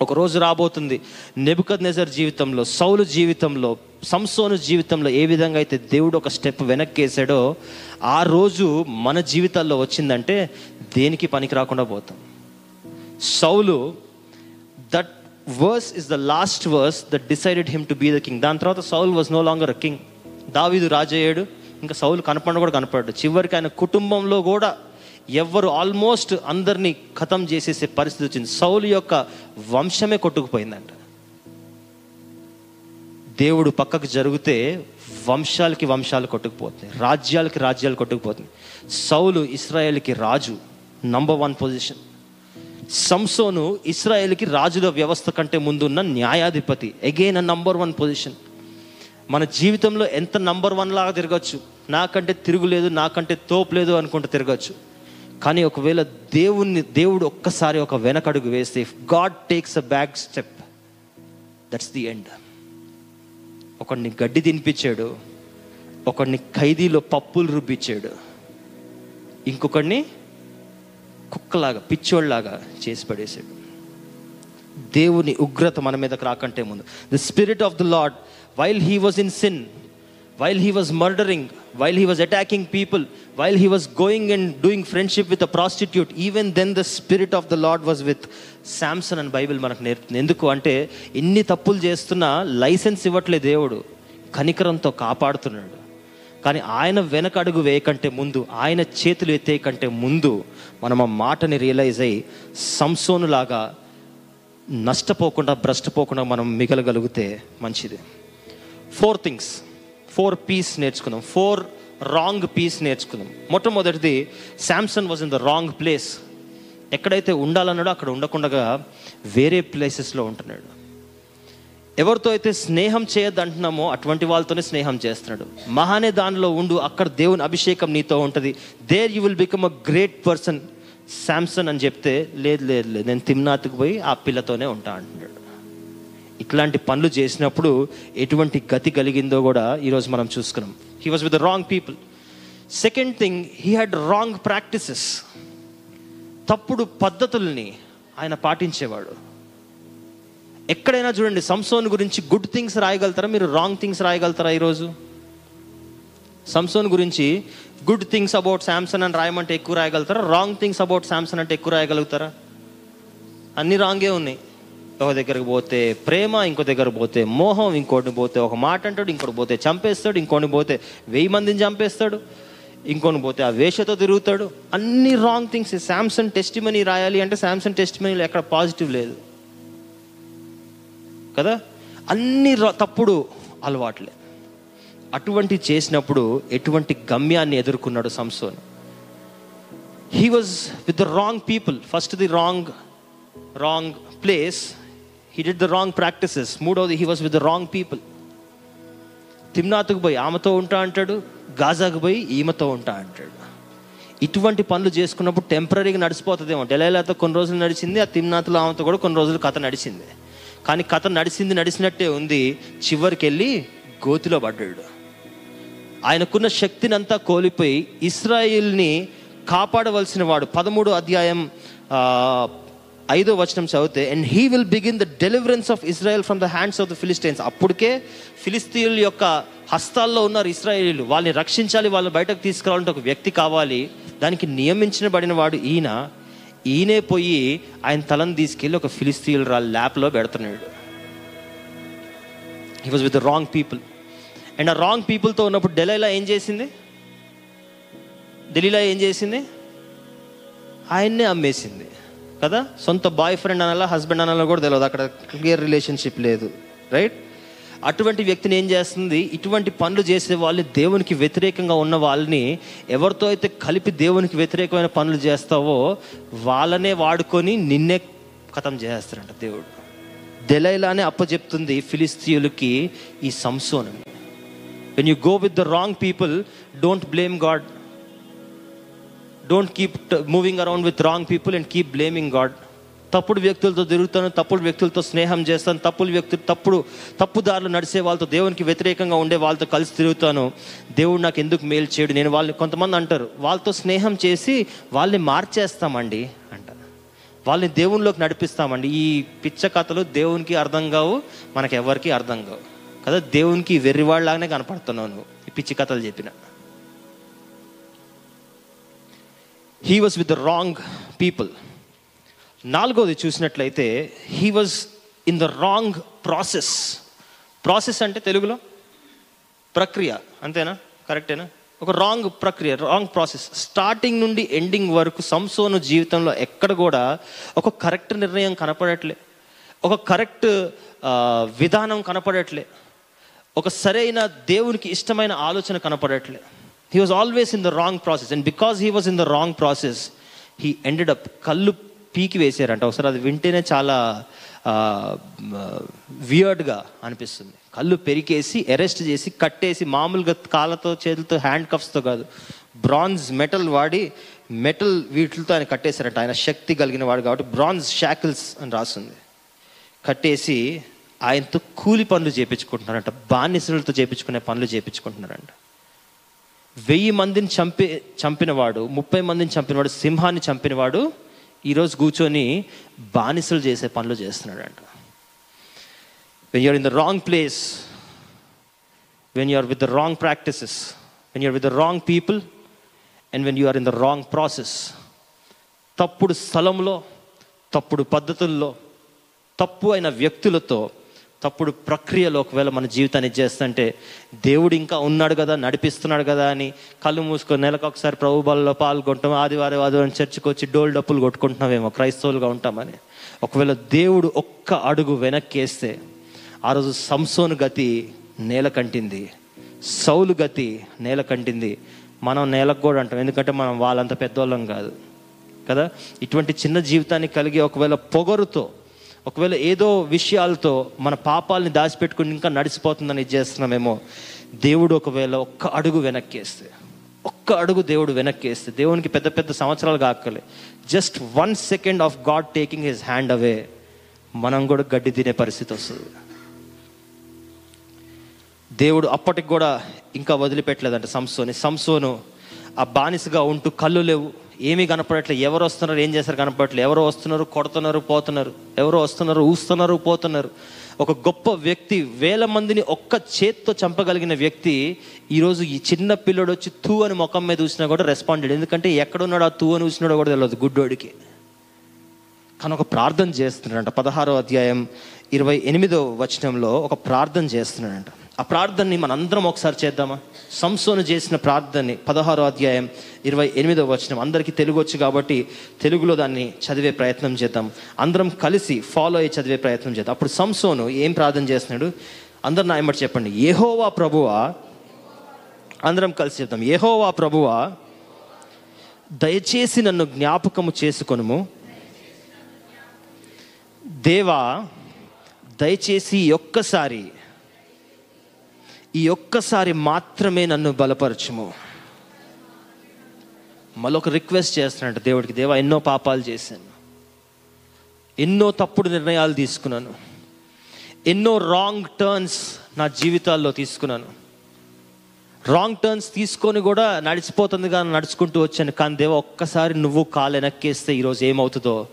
ఒక రోజు రాబోతుంది. నెబుకద్ నెజర్ జీవితంలో సౌలు జీవితంలో సంసోను జీవితంలో ఏ విధంగా అయితే దేవుడు ఒక స్టెప్ వెనక్కి వేసాడో ఆ రోజు మన జీవితాల్లో వచ్చిందంటే దేనికి పనికి రాకుండా పోతాం. సౌలు that verse is the last verse that decided him to be the king దాని తర్వాత Saul was no longer king దావీదు రాజయ్యాడు. ఇంకా సౌలు కనపడ కూడా కనపడ్డాడు చివరికి ఆయన కుటుంబంలో కూడా ఎవ్వరు ఆల్మోస్ట్ అందరినీ ఖతం చేసేసే పరిస్థితి వచ్చింది. సౌలు యొక్క వంశమే కొట్టుకుపోయిందంట. దేవుడు పక్కకు జరిగితే వంశాలకి వంశాలు కొట్టుకుపోతున్నాయి. రాజ్యాలకి రాజ్యాలు కొట్టుకుపోతున్నాయి. సౌలు ఇస్రాయేల్కి రాజు నంబర్ వన్ పొజిషన్ సంసోను ఇస్రాయేల్కి రాజుల వ్యవస్థ కంటే ముందున్న న్యాయాధిపతి అగైన్ నంబర్ వన్ పొజిషన్ మన జీవితంలో ఎంత నంబర్ వన్ లాగా తిరగచ్చు? నాకంటే తిరుగులేదు నాకంటే తోపు లేదు అనుకుంటూ తిరగచ్చు. కానీ ఒకవేళ దేవుణ్ణి దేవుడు ఒక్కసారి ఒక వెనకడుగు వేస్తే if God takes a back step that's the end ఒకడిని గడ్డి తినిపించాడు ఒకడిని ఖైదీలో పప్పులు రుబ్బిచ్చాడు ఇంకొకడిని కుక్కలాగా పిచ్చోళ్ళలాగా చేసి పడేశాడు. దేవుని ఉగ్రత మన మీదకి రాకంటే ముందు. The spirit of the Lord while he was in sin while he was murdering while he was attacking people while he was going and doing friendship with a prostitute even then the spirit of the Lord was with Samson అని Bible మనకు నేర్పుతుంది ఎందుకు అంటే ఎన్ని తప్పులు చేస్తున్నా licence ఇవ్వట్లే దేవుడు. కనికరంతో కాపాడుతున్నాడు. కానీ ఆయన వెనక అడుగు వేయకంటే ముందు ఆయన చేతులు ఎత్తే కంటే ముందు మనం ఆ మాటని రియలైజ్ అయ్యి సంసోనులాగా నష్టపోకుండా భ్రష్టపోకుండా మనం మిగలగలిగితే మంచిది. ఫోర్ థింగ్స్ ఫోర్ పీస్ నేర్చుకుందాం. ఫోర్ రాంగ్ పీస్ నేర్చుకుందాం. మొట్టమొదటిది Samson was in the wrong place ఎక్కడైతే ఉండాలన్నాడో అక్కడ ఉండకుండా వేరే ప్లేసెస్లో ఉంటున్నాడు. ఎవరితో అయితే స్నేహం చేయద్దు అంటున్నామో అటువంటి వాళ్ళతోనే స్నేహం చేస్తున్నాడు. మహానే దానిలో ఉండు అక్కడ దేవుని అభిషేకం నీతో ఉంటుంది. There you will become a great person Samson అని చెప్తే లేదు లేదు లేదు నేను తిమ్నాథ్కి పోయి ఆ పిల్లతోనే ఉంటా అంటున్నాడు. ఇట్లాంటి పనులు చేసినప్పుడు ఎటువంటి గతి కలిగిందో కూడా ఈరోజు మనం చూసుకున్నాం. He was with wrong people second thing he had wrong practices తప్పుడు పద్ధతుల్ని ఆయన పాటించేవాడు. ఎక్కడైనా చూడండి సంసోన్ గురించి గుడ్ థింగ్స్ రాయగలుగుతారా? మీరు రాంగ్ థింగ్స్ రాయగలుగుతారా ఈరోజు సంసోన్ గురించి గుడ్ థింగ్స్ అబౌట్ శాంసన్ అని రాయమంటే ఎక్కువ రాయగలుగుతారా? రాంగ్ థింగ్స్ అబౌట్ శాంసన్ అంటే ఎక్కువ రాయగలుగుతారా? అన్ని రాంగే ఉన్నాయి. ఒక దగ్గరకు పోతే ప్రేమ ఇంకో దగ్గర పోతే మోహం ఇంకోటి పోతే ఒక మాట అంటాడు ఇంకోటి పోతే చంపేస్తాడు ఇంకోటి పోతే వెయ్యి మందిని చంపేస్తాడు ఇంకొని పోతే ఆ వేషతో తిరుగుతాడు. అన్ని wrong things Samson test money రాయాలి అంటే శాంసంగ్ టెస్ట్ మనీలో ఎక్కడ పాజిటివ్ లేదు. కదా? అన్ని తప్పుడు అలవాట్లే. అటువంటి చేసినప్పుడు ఎటువంటి గమ్యాన్ని ఎదుర్కొన్నాడు సంసోన్ he was with the wrong people first the wrong wrong place he did the wrong practices మూడవది he was with the wrong people తిమ్నాథ్కు పోయి ఆమెతో ఉంటా అంటాడు. గాజాకు పోయి ఈమెతో ఉంటా అంటాడు. ఇటువంటి పనులు చేసుకున్నప్పుడు టెంపరీగా నడిచిపోతుందేమో. డెలైలాతో కొన్ని రోజులు నడిచింది ఆ తిమ్నాథ్లో ఆమెతో కూడా కొన్ని రోజులు కథ నడిచింది. కానీ కథ నడిచింది నడిచినట్టే ఉంది. చివరికి వెళ్ళి గోతిలో పడ్డాడు. ఆయనకున్న శక్తిని అంతా కోల్పోయి ఇస్రాయిల్ని కాపాడవలసిన వాడు పదమూడు అధ్యాయం ఐదో వచనం చదివితే and he will begin the deliverance of Israel from the hands of the Philistines అప్పటికే ఫిలిస్తీన్ల యొక్క హస్తాల్లో ఉన్నారు ఇస్రాయేలీలు. వాళ్ళని రక్షించాలి వాళ్ళని బయటకు తీసుకురావాలంటే ఒక వ్యక్తి కావాలి. దానికి నియమించబడిన వాడు ఈయన. ఈయనే పోయి ఆయన తలను తీసుకెళ్ళి ఒక ఫిలిస్తీన్ రా ల్యాప్లో పెడుతున్నాడు. He was with the wrong people and ఆ రాంగ్ పీపుల్తో ఉన్నప్పుడు డెలైలా ఏం చేసింది? ఢిల్లీలో ఏం చేసింది? ఆయన్నే అమ్మేసింది. కదా? సొంత బాయ్ ఫ్రెండ్ అనాలా హస్బెండ్ అనాలో కూడా తెలియదు అక్కడ క్లియర్ రిలేషన్షిప్ లేదు. రైట్ అటువంటి వ్యక్తిని ఏం చేస్తుంది? ఇటువంటి పనులు చేసే వాళ్ళు దేవునికి వ్యతిరేకంగా ఉన్న వాళ్ళని ఎవరితో అయితే కలిపి దేవునికి వ్యతిరేకమైన పనులు చేస్తావో వాళ్ళనే వాడుకొని నిన్నే కథం చేస్తారంట దేవుడు. దెలైలానే అప్పచెప్తుంది ఫిలిస్తీయులకి ఈ సంసోనం when you go with the wrong people don't blame God don't keep moving around with wrong people and keep blaming God తప్పుడు వ్యక్తులతో తిరుగుతాను తప్పుడు వ్యక్తులతో స్నేహం చేస్తాను తప్పుడు వ్యక్తులు తప్పుడు తప్పుదారులు నడిచే వాళ్ళతో దేవునికి వ్యతిరేకంగా ఉండే వాళ్ళతో కలిసి తిరుగుతాను. దేవుడు నాకు ఎందుకు మేలు చేయడు? నేను వాళ్ళని కొంతమంది అంటారు వాళ్ళతో స్నేహం చేసి వాళ్ళని మార్చేస్తామండి అంటారు. వాళ్ళని దేవునిలోకి నడిపిస్తామండి. ఈ పిచ్చ కథలు దేవునికి అర్థం కావు మనకి అర్థం కావు. కదా దేవునికి వెర్రివాళ్ళలాగానే కనపడుతున్నావు నువ్వు ఈ పిచ్చి కథలు చెప్పిన. He was with the wrong people నాలుగోది చూసినట్లయితే he was in the wrong process process అంటే తెలుగులో ప్రక్రియ. అంతేనా? కరెక్టేనా? ఒక రాంగ్ ప్రక్రియ రాంగ్ ప్రాసెస్ స్టార్టింగ్ నుండి ఎండింగ్ వరకు సంసోను జీవితంలో ఎక్కడ కూడా ఒక కరెక్ట్ నిర్ణయం కనపడట్లే. ఒక కరెక్ట్ విధానం కనపడట్లే. ఒక సరైన దేవునికి ఇష్టమైన ఆలోచన కనపడట్లే. He was always in the wrong process and because he was in the wrong process he ended up కళ్ళు పీకి వేసారంట ఒకసారి అది వింటేనే చాలా వియర్డ్గా అనిపిస్తుంది. కళ్ళు పెరికేసి అరెస్ట్ చేసి కట్టేసి మామూలుగా కాళ్ళతో చేతులతో హ్యాండ్ కఫ్స్తో కాదు బ్రాంజ్ మెటల్ వాడి మెటల్ వీటితో ఆయన కట్టేశారంట. ఆయన శక్తి కలిగిన వాడు కాబట్టి బ్రాంజ్ షాకిల్స్ అని రాస్తుంది కట్టేసి ఆయనతో కూలి పనులు చేపించుకుంటున్నారంట. బానిసలతో చేపించుకునే పనులు చేపించుకుంటున్నారంట. వెయ్యి మందిని చంపి చంపినవాడు ముప్పై మందిని చంపినవాడు సింహాన్ని చంపినవాడు ఈరోజు కూర్చొని బానిసలు చేసే పనులు చేస్తున్నాడంట. When you're in the wrong place when you're with the wrong practices when you're with the wrong people and when you're in the wrong process తప్పుడు స్థలంలో తప్పుడు పద్ధతుల్లో తప్పు అయిన వ్యక్తులతో తప్పుడు ప్రక్రియలో ఒకవేళ మన జీవితాన్ని చేస్తుంటే దేవుడు ఇంకా ఉన్నాడు కదా నడిపిస్తున్నాడు కదా అని కళ్ళు మూసుకొని నెలకు ఒకసారి ప్రభు బలలో పాల్గొంటాం ఆదివారం ఆదివారం చర్చికి వచ్చి డోల్ డప్పులు కొట్టుకుంటున్నామేమో క్రైస్తవులుగా ఉంటామని. ఒకవేళ దేవుడు ఒక్క అడుగు వెనక్కేస్తే ఆ రోజు సంసోను గతి నేల కంటింది సౌలు గతి నేల కంటింది. మనం నేలకు కూడా అంటాం ఎందుకంటే మనం వాళ్ళంత పెద్దోళ్ళం కాదు కదా? ఇటువంటి చిన్న జీవితాన్ని కలిగి ఒకవేళ పొగరుతో ఒకవేళ ఏదో విషయాలతో మన పాపాలని దాచిపెట్టుకుని ఇంకా నడిచిపోతుందని చేస్తున్నామేమో దేవుడు ఒకవేళ ఒక్క అడుగు వెనక్కేస్తే ఒక్క అడుగు దేవుడు వెనక్కేస్తే దేవునికి పెద్ద పెద్ద సంవత్సరాలు కాకలే just one second of God taking his hand away మనం కూడా గడ్డి తినే పరిస్థితి వస్తుంది. దేవుడు అప్పటికి కూడా ఇంకా వదిలిపెట్టలేదంట సంసోని. సంసోను ఆ బానిసగా ఉంటూ కళ్ళు లేవు. ఏమీ కనపడట్లేదు. ఎవరు వస్తున్నారు ఏం చేస్తారు కనపడట్లేదు. ఎవరు వస్తున్నారు కొడుతున్నారు పోతున్నారు. ఎవరో వస్తున్నారు ఊస్తున్నారు పోతున్నారు. ఒక గొప్ప వ్యక్తి వేల మందిని ఒక్క చేత్తో చంపగలిగిన వ్యక్తి ఈరోజు ఈ చిన్న పిల్లడు వచ్చి తూ అని ముఖం మీద చూసినా కూడా రెస్పాండెడ్ ఎందుకంటే ఎక్కడున్నాడు ఆ తూ అని చూసినాడో కూడా తెలియదు గుడ్డోడికి. కానీ ఒక ప్రార్థన చేస్తున్నాడంట. పదహారో అధ్యాయం ఇరవై ఎనిమిదో వచనంలో ఒక ప్రార్థన చేస్తున్నాడంట. ఆ ప్రార్థనని మనందరం ఒకసారి చేద్దామా? సంసోను చేసిన ప్రార్థనని పదహారో అధ్యాయం ఇరవై ఎనిమిదో వచనం. అందరికీ తెలుగు వచ్చు కాబట్టి తెలుగులో దాన్ని చదివే ప్రయత్నం చేద్దాం. అందరం కలిసి ఫాలో అయ్యి చదివే ప్రయత్నం చేద్దాం. అప్పుడు సంసోను ఏం ప్రార్థన చేస్తున్నాడు? అందరు నా చెప్పండి. ఏహోవా ప్రభువా అందరం కలిసి చెప్తాం ఏహోవా ప్రభువా దయచేసి నన్ను జ్ఞాపకము చేసుకొనుము. దేవా దయచేసి ఒక్కసారి ఈ ఒక్కసారి మాత్రమే నన్ను బలపరచుము. మళ్ళీ ఒక రిక్వెస్ట్ చేస్తున్నాడు దేవుడికి దేవా ఎన్నో పాపాలు చేశాను. ఎన్నో తప్పుడు నిర్ణయాలు తీసుకున్నాను. ఎన్నో రాంగ్ టర్న్స్ నా జీవితాల్లో తీసుకున్నాను. రాంగ్ టర్న్స్ తీసుకొని కూడా నడిచిపోతుంది కానీ నడుచుకుంటూ వచ్చాను. కానీ దేవ ఒక్కసారి నువ్వు కాలు వెనక్కేస్తే ఈరోజు ఏమవుతుందో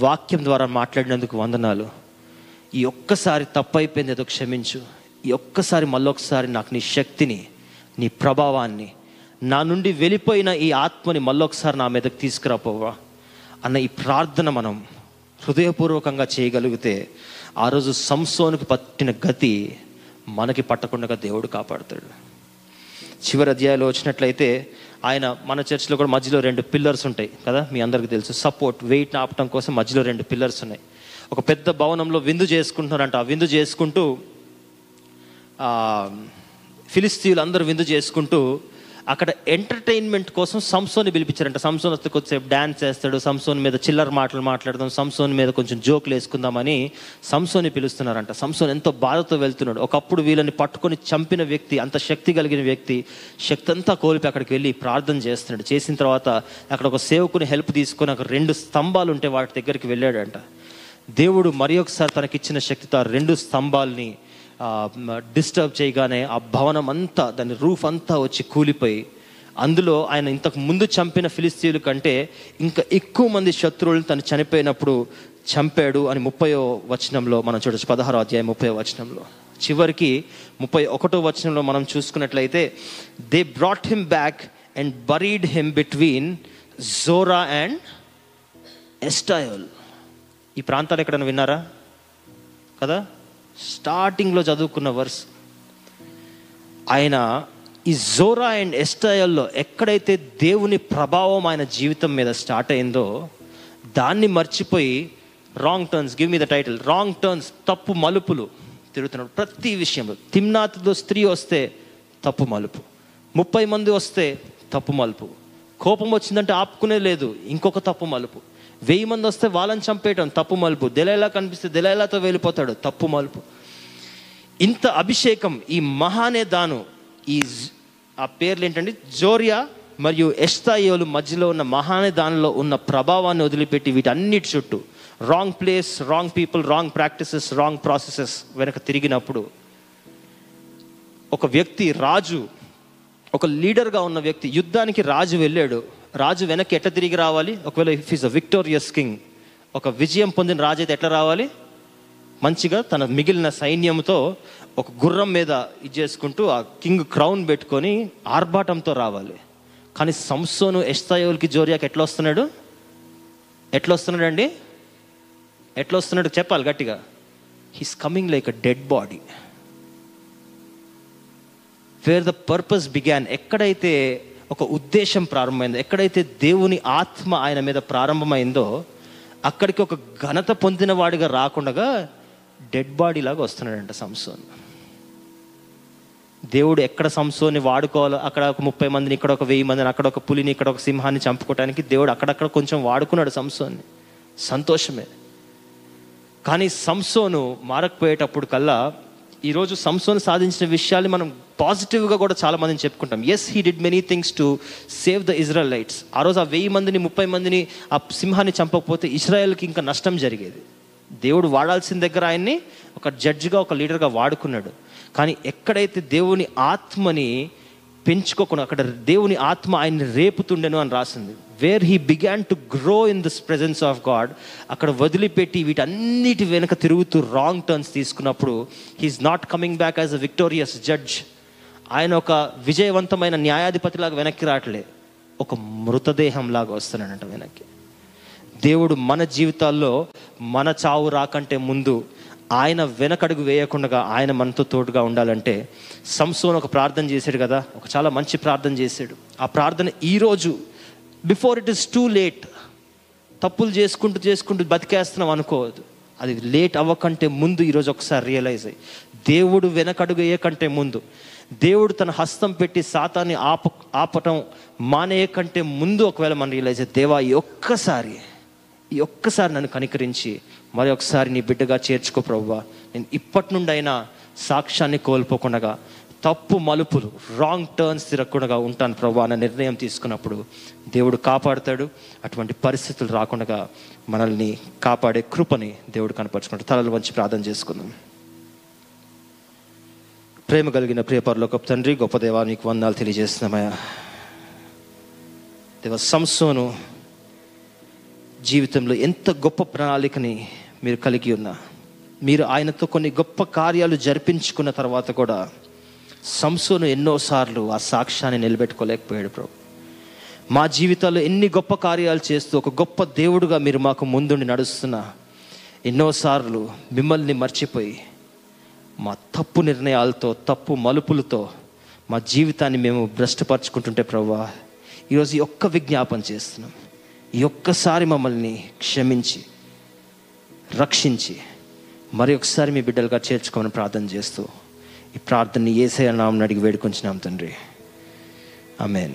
వాక్యం ద్వారా మాట్లాడినందుకు వందనాలు. ఈ ఒక్కసారి తప్పైపోయింది ఏదో క్షమించు. ఈ ఒక్కసారి మళ్ళొకసారి నాకు నీ శక్తిని నీ ప్రభావాన్ని నా నుండి వెళ్ళిపోయిన ఈ ఆత్మని మళ్ళొకసారి నా మీదకి తీసుకురాపోవా. అన్న ఈ ప్రార్థన మనం హృదయపూర్వకంగా చేయగలిగితే ఆ రోజు సంసోనికి పట్టిన గతి మనకి పట్టకుండా దేవుడు కాపాడుతాడు. చివరి అధ్యాయంలో వచ్చినట్లయితే ఆయన మన చర్చిలో కూడా మధ్యలో రెండు పిల్లర్స్ ఉంటాయి కదా మీ అందరికీ తెలుసు. సపోర్ట్ వెయిట్ ఆపటం కోసం మధ్యలో రెండు పిల్లర్స్ ఉన్నాయి. ఒక పెద్ద భవనంలో విందు చేసుకుంటున్నారంట. ఆ విందు చేసుకుంటూ ఫిలిస్తీన్లు అందరూ విందు చేసుకుంటూ అక్కడ ఎంటర్టైన్మెంట్ కోసం సంసోని పిలిపించారంట. సంసోన్ వస్తే కొద్దిసేపు డ్యాన్స్ చేస్తాడు సంసోన్ మీద చిల్లర మాటలు మాట్లాడదాం సంసోన్ మీద కొంచెం జోకులు వేసుకుందామని సంసోని పిలుస్తున్నారంట. సంసోన్ ఎంతో బాధతో వెళ్తున్నాడు. ఒకప్పుడు వీళ్ళని పట్టుకొని చంపిన వ్యక్తి అంత శక్తి కలిగిన వ్యక్తి శక్తి అంతా కోల్పి అక్కడికి వెళ్ళి ప్రార్థన చేస్తున్నాడు. చేసిన తర్వాత అక్కడ ఒక సేవకుని హెల్ప్ తీసుకొని అక్కడ రెండు స్తంభాలు ఉంటే వాటి దగ్గరికి వెళ్ళాడంట. దేవుడు మరి ఒకసారి తనకిచ్చిన శక్తితో ఆ రెండు స్తంభాల్ని డిస్టర్బ్ చేయగానే ఆ భవనం అంతా దాని రూఫ్ అంతా వచ్చి కూలిపోయి అందులో ఆయన ఇంతకు ముందు చంపిన ఫిలిస్తీన్ల కంటే ఇంకా ఎక్కువ మంది శత్రువులను తను చనిపోయినప్పుడు చంపాడు అని ముప్పయో వచనంలో మనం చూడొచ్చు పదహారో అధ్యాయం ముప్పై వచనంలో. చివరికి ముప్పై ఒకటో వచనంలో మనం చూసుకున్నట్లయితే they brought him back and buried him between Zorah and Eshtaol ఈ ప్రాంతాలు ఎక్కడైనా విన్నారా? కదా? స్టార్టింగ్లో చదువుకున్న వర్స్. ఆయన ఈ జోరా అండ్ ఎస్టయల్లో ఎక్కడైతే దేవుని ప్రభావం ఆయన జీవితం మీద స్టార్ట్ అయిందో దాన్ని మర్చిపోయి wrong turns give me the title wrong turns తప్పు మలుపులు తిరుగుతున్నాడు. ప్రతి విషయంలో తిమ్నాథ్లో స్త్రీ వస్తే తప్పు మలుపు ముప్పై మంది వస్తే తప్పు మలుపు. కోపం వచ్చిందంటే ఆపుకునే లేదు ఇంకొక తప్పు మలుపు. వెయ్యి మంది వస్తే వాళ్ళని చంపేయటం తప్పు మలుపు. దెలైలా కనిపిస్తే దెలైలాతో వెళ్ళిపోతాడు తప్పు మలుపు. ఇంత అభిషేకం ఈ మహానే దాను. ఈ జ- ఆ పేర్లు ఏంటంటే జోరియా మరియు ఎస్తాయోలు మధ్యలో ఉన్న మహానే దానిలో ఉన్న ప్రభావాన్ని వదిలిపెట్టి వీటన్నిటి చుట్టూ. Wrong place wrong people wrong practices wrong processes వెనక తిరిగినప్పుడు ఒక వ్యక్తి రాజు ఒక లీడర్గా ఉన్న వ్యక్తి యుద్ధానికి రాజు వెళ్ళాడు. రాజు వెనక్కి ఎట్ట తిరిగి రావాలి? ఒకవేళ if is a victorious king ఒక విజయం పొందిన రాజు అయితే ఎట్లా రావాలి? మంచిగా తన మిగిలిన సైన్యంతో ఒక గుర్రం మీద ఇది చేసుకుంటూ ఆ కింగ్ క్రౌన్ పెట్టుకొని ఆర్భాటంతో రావాలి. కానీ సంసోను ఎస్తాయోల్కి జోరియాకి ఎట్లా వస్తున్నాడు? ఎట్లా వస్తున్నాడు అండి? ఎట్లా వస్తున్నాడు? చెప్పాలి గట్టిగా. He's coming like a dead body where the purpose began ఎక్కడైతే ఒక ఉద్దేశం ప్రారంభమైందో. ఎక్కడైతే దేవుని ఆత్మ ఆయన మీద ప్రారంభమైందో అక్కడికి ఒక ఘనత పొందిన వాడిగా రాకుండా డెడ్ బాడీ లాగా వస్తున్నాడంట సంసోన్. దేవుడు ఎక్కడ సంసోని వాడుకోవాలో అక్కడ ఒక ముప్పై మందిని ఇక్కడ ఒక వెయ్యి మందిని అక్కడ ఒక పులిని ఇక్కడ ఒక సింహాన్ని చంపుకోవడానికి దేవుడు అక్కడక్కడ కొంచెం వాడుకున్నాడు సంసోన్ని. సంతోషమే. కానీ సంసోను మారకపోయేటప్పుడు కల్లా ఈరోజు సంస్థను సాధించిన విషయాలు మనం పాజిటివ్గా కూడా చాలా మందిని చెప్పుకుంటాం. Yes he did many things to save the Israelites ఆ రోజు ఆ వెయ్యి మందిని ముప్పై మందిని ఆ సింహాన్ని చంపకపోతే ఇజ్రాయెల్కి ఇంకా నష్టం జరిగేది. దేవుడు వాడాల్సిన దగ్గర ఆయన్ని ఒక జడ్జిగా ఒక లీడర్గా వాడుకున్నాడు. కానీ ఎక్కడైతే దేవుని ఆత్మని పెంచుకోకుండా అక్కడ దేవుని ఆత్మ ఆయన్ని రేపుతుండెను అని రాసింది. Where he began to grow in this presence of God అక్కడ వదిలిపెట్టి వీటన్నిటి వెనుక తిరుగుతూ రాంగ్ టర్న్స్ తీసుకున్నప్పుడు he is not coming back as a victorious judge ఆయన ఒక విజయవంతమైన న్యాయాధిపతిలాగా వెనక్కి రావట్లే. ఒక మృతదేహంలాగా వస్తున్నాడంట వెనక్కి. దేవుడు మన జీవితాల్లో మన చావు రాకంటే ముందు ఆయన వెనకడుగు వేయకుండా ఆయన మనతో తోడుగా ఉండాలంటే సంసోన్ ఒక ప్రార్థన చేశాడు కదా ఒక చాలా మంచి ప్రార్థన చేశాడు. ఆ ప్రార్థన ఈరోజు before it is too late తప్పులు చేసుకుంటూ చేసుకుంటూ బతికేస్తున్నాం అనుకోవద్దు. అది లేట్ అవ్వకంటే ముందు ఈరోజు ఒకసారి రియలైజ్ అయ్యి. దేవుడు వెనకడుగు వేయకంటే ముందు దేవుడు తన హస్తం పెట్టి సాతాన్ని ఆప ఆపటం మానేయకంటే ముందు ఒకవేళ మనం రియలైజ్ అయ్యి దేవా ఈ ఒక్కసారి ఈ ఒక్కసారి నన్ను కనికరించి మరి ఒకసారి నీ బిడ్డగా చేర్చుకో ప్రవ్వా. నేను ఇప్పటి నుండి అయినా సాక్ష్యాన్ని కోల్పోకుండా తప్పు మలుపులు రాంగ్ టర్న్స్ తిరగకుండా ఉంటాను ప్రభు అన్న నిర్ణయం తీసుకున్నప్పుడు దేవుడు కాపాడుతాడు. అటువంటి పరిస్థితులు రాకుండా మనల్ని కాపాడే కృపని దేవుడు కనపరుచుకుంటాడు. తలలు వంచి ప్రార్థన చేసుకుందాం. ప్రేమ కలిగిన ప్రియపరులో గొప్ప తండ్రి గొప్ప దేవా నీకు వందాలు తెలియజేస్తున్నామయ్యా. దేవ సంసోను జీవితంలో ఎంత గొప్ప ప్రణాళికని మీరు కలిగి ఉన్నా మీరు ఆయనతో కొన్ని గొప్ప కార్యాలు జరిపించుకున్న తర్వాత కూడా సంసోను ఎన్నోసార్లు ఆ సాక్ష్యాన్ని నిలబెట్టుకోలేకపోయాడు ప్రభు. మా జీవితాల్లో ఎన్ని గొప్ప కార్యాలు చేస్తూ ఒక గొప్ప దేవుడుగా మీరు మాకు ముందుండి నడుస్తున్న ఎన్నోసార్లు మిమ్మల్ని మర్చిపోయి మా తప్పు నిర్ణయాలతో తప్పు మలుపులతో మా జీవితాన్ని మేము భ్రష్టపరచుకుంటుంటే ప్రభా ఈరోజు ఒక్క విజ్ఞాపన చేస్తున్నాం. ఈ ఒక్కసారి మమ్మల్ని క్షమించి రక్షించి మరి ఒకసారి మీ బిడ్డలుగా చేర్చుకోమని ప్రార్థన చేస్తూ ఈ ప్రార్థనని ఏసే నామని అడిగి వేడుకొంచున్నాం తండ్రి. ఆమెన్.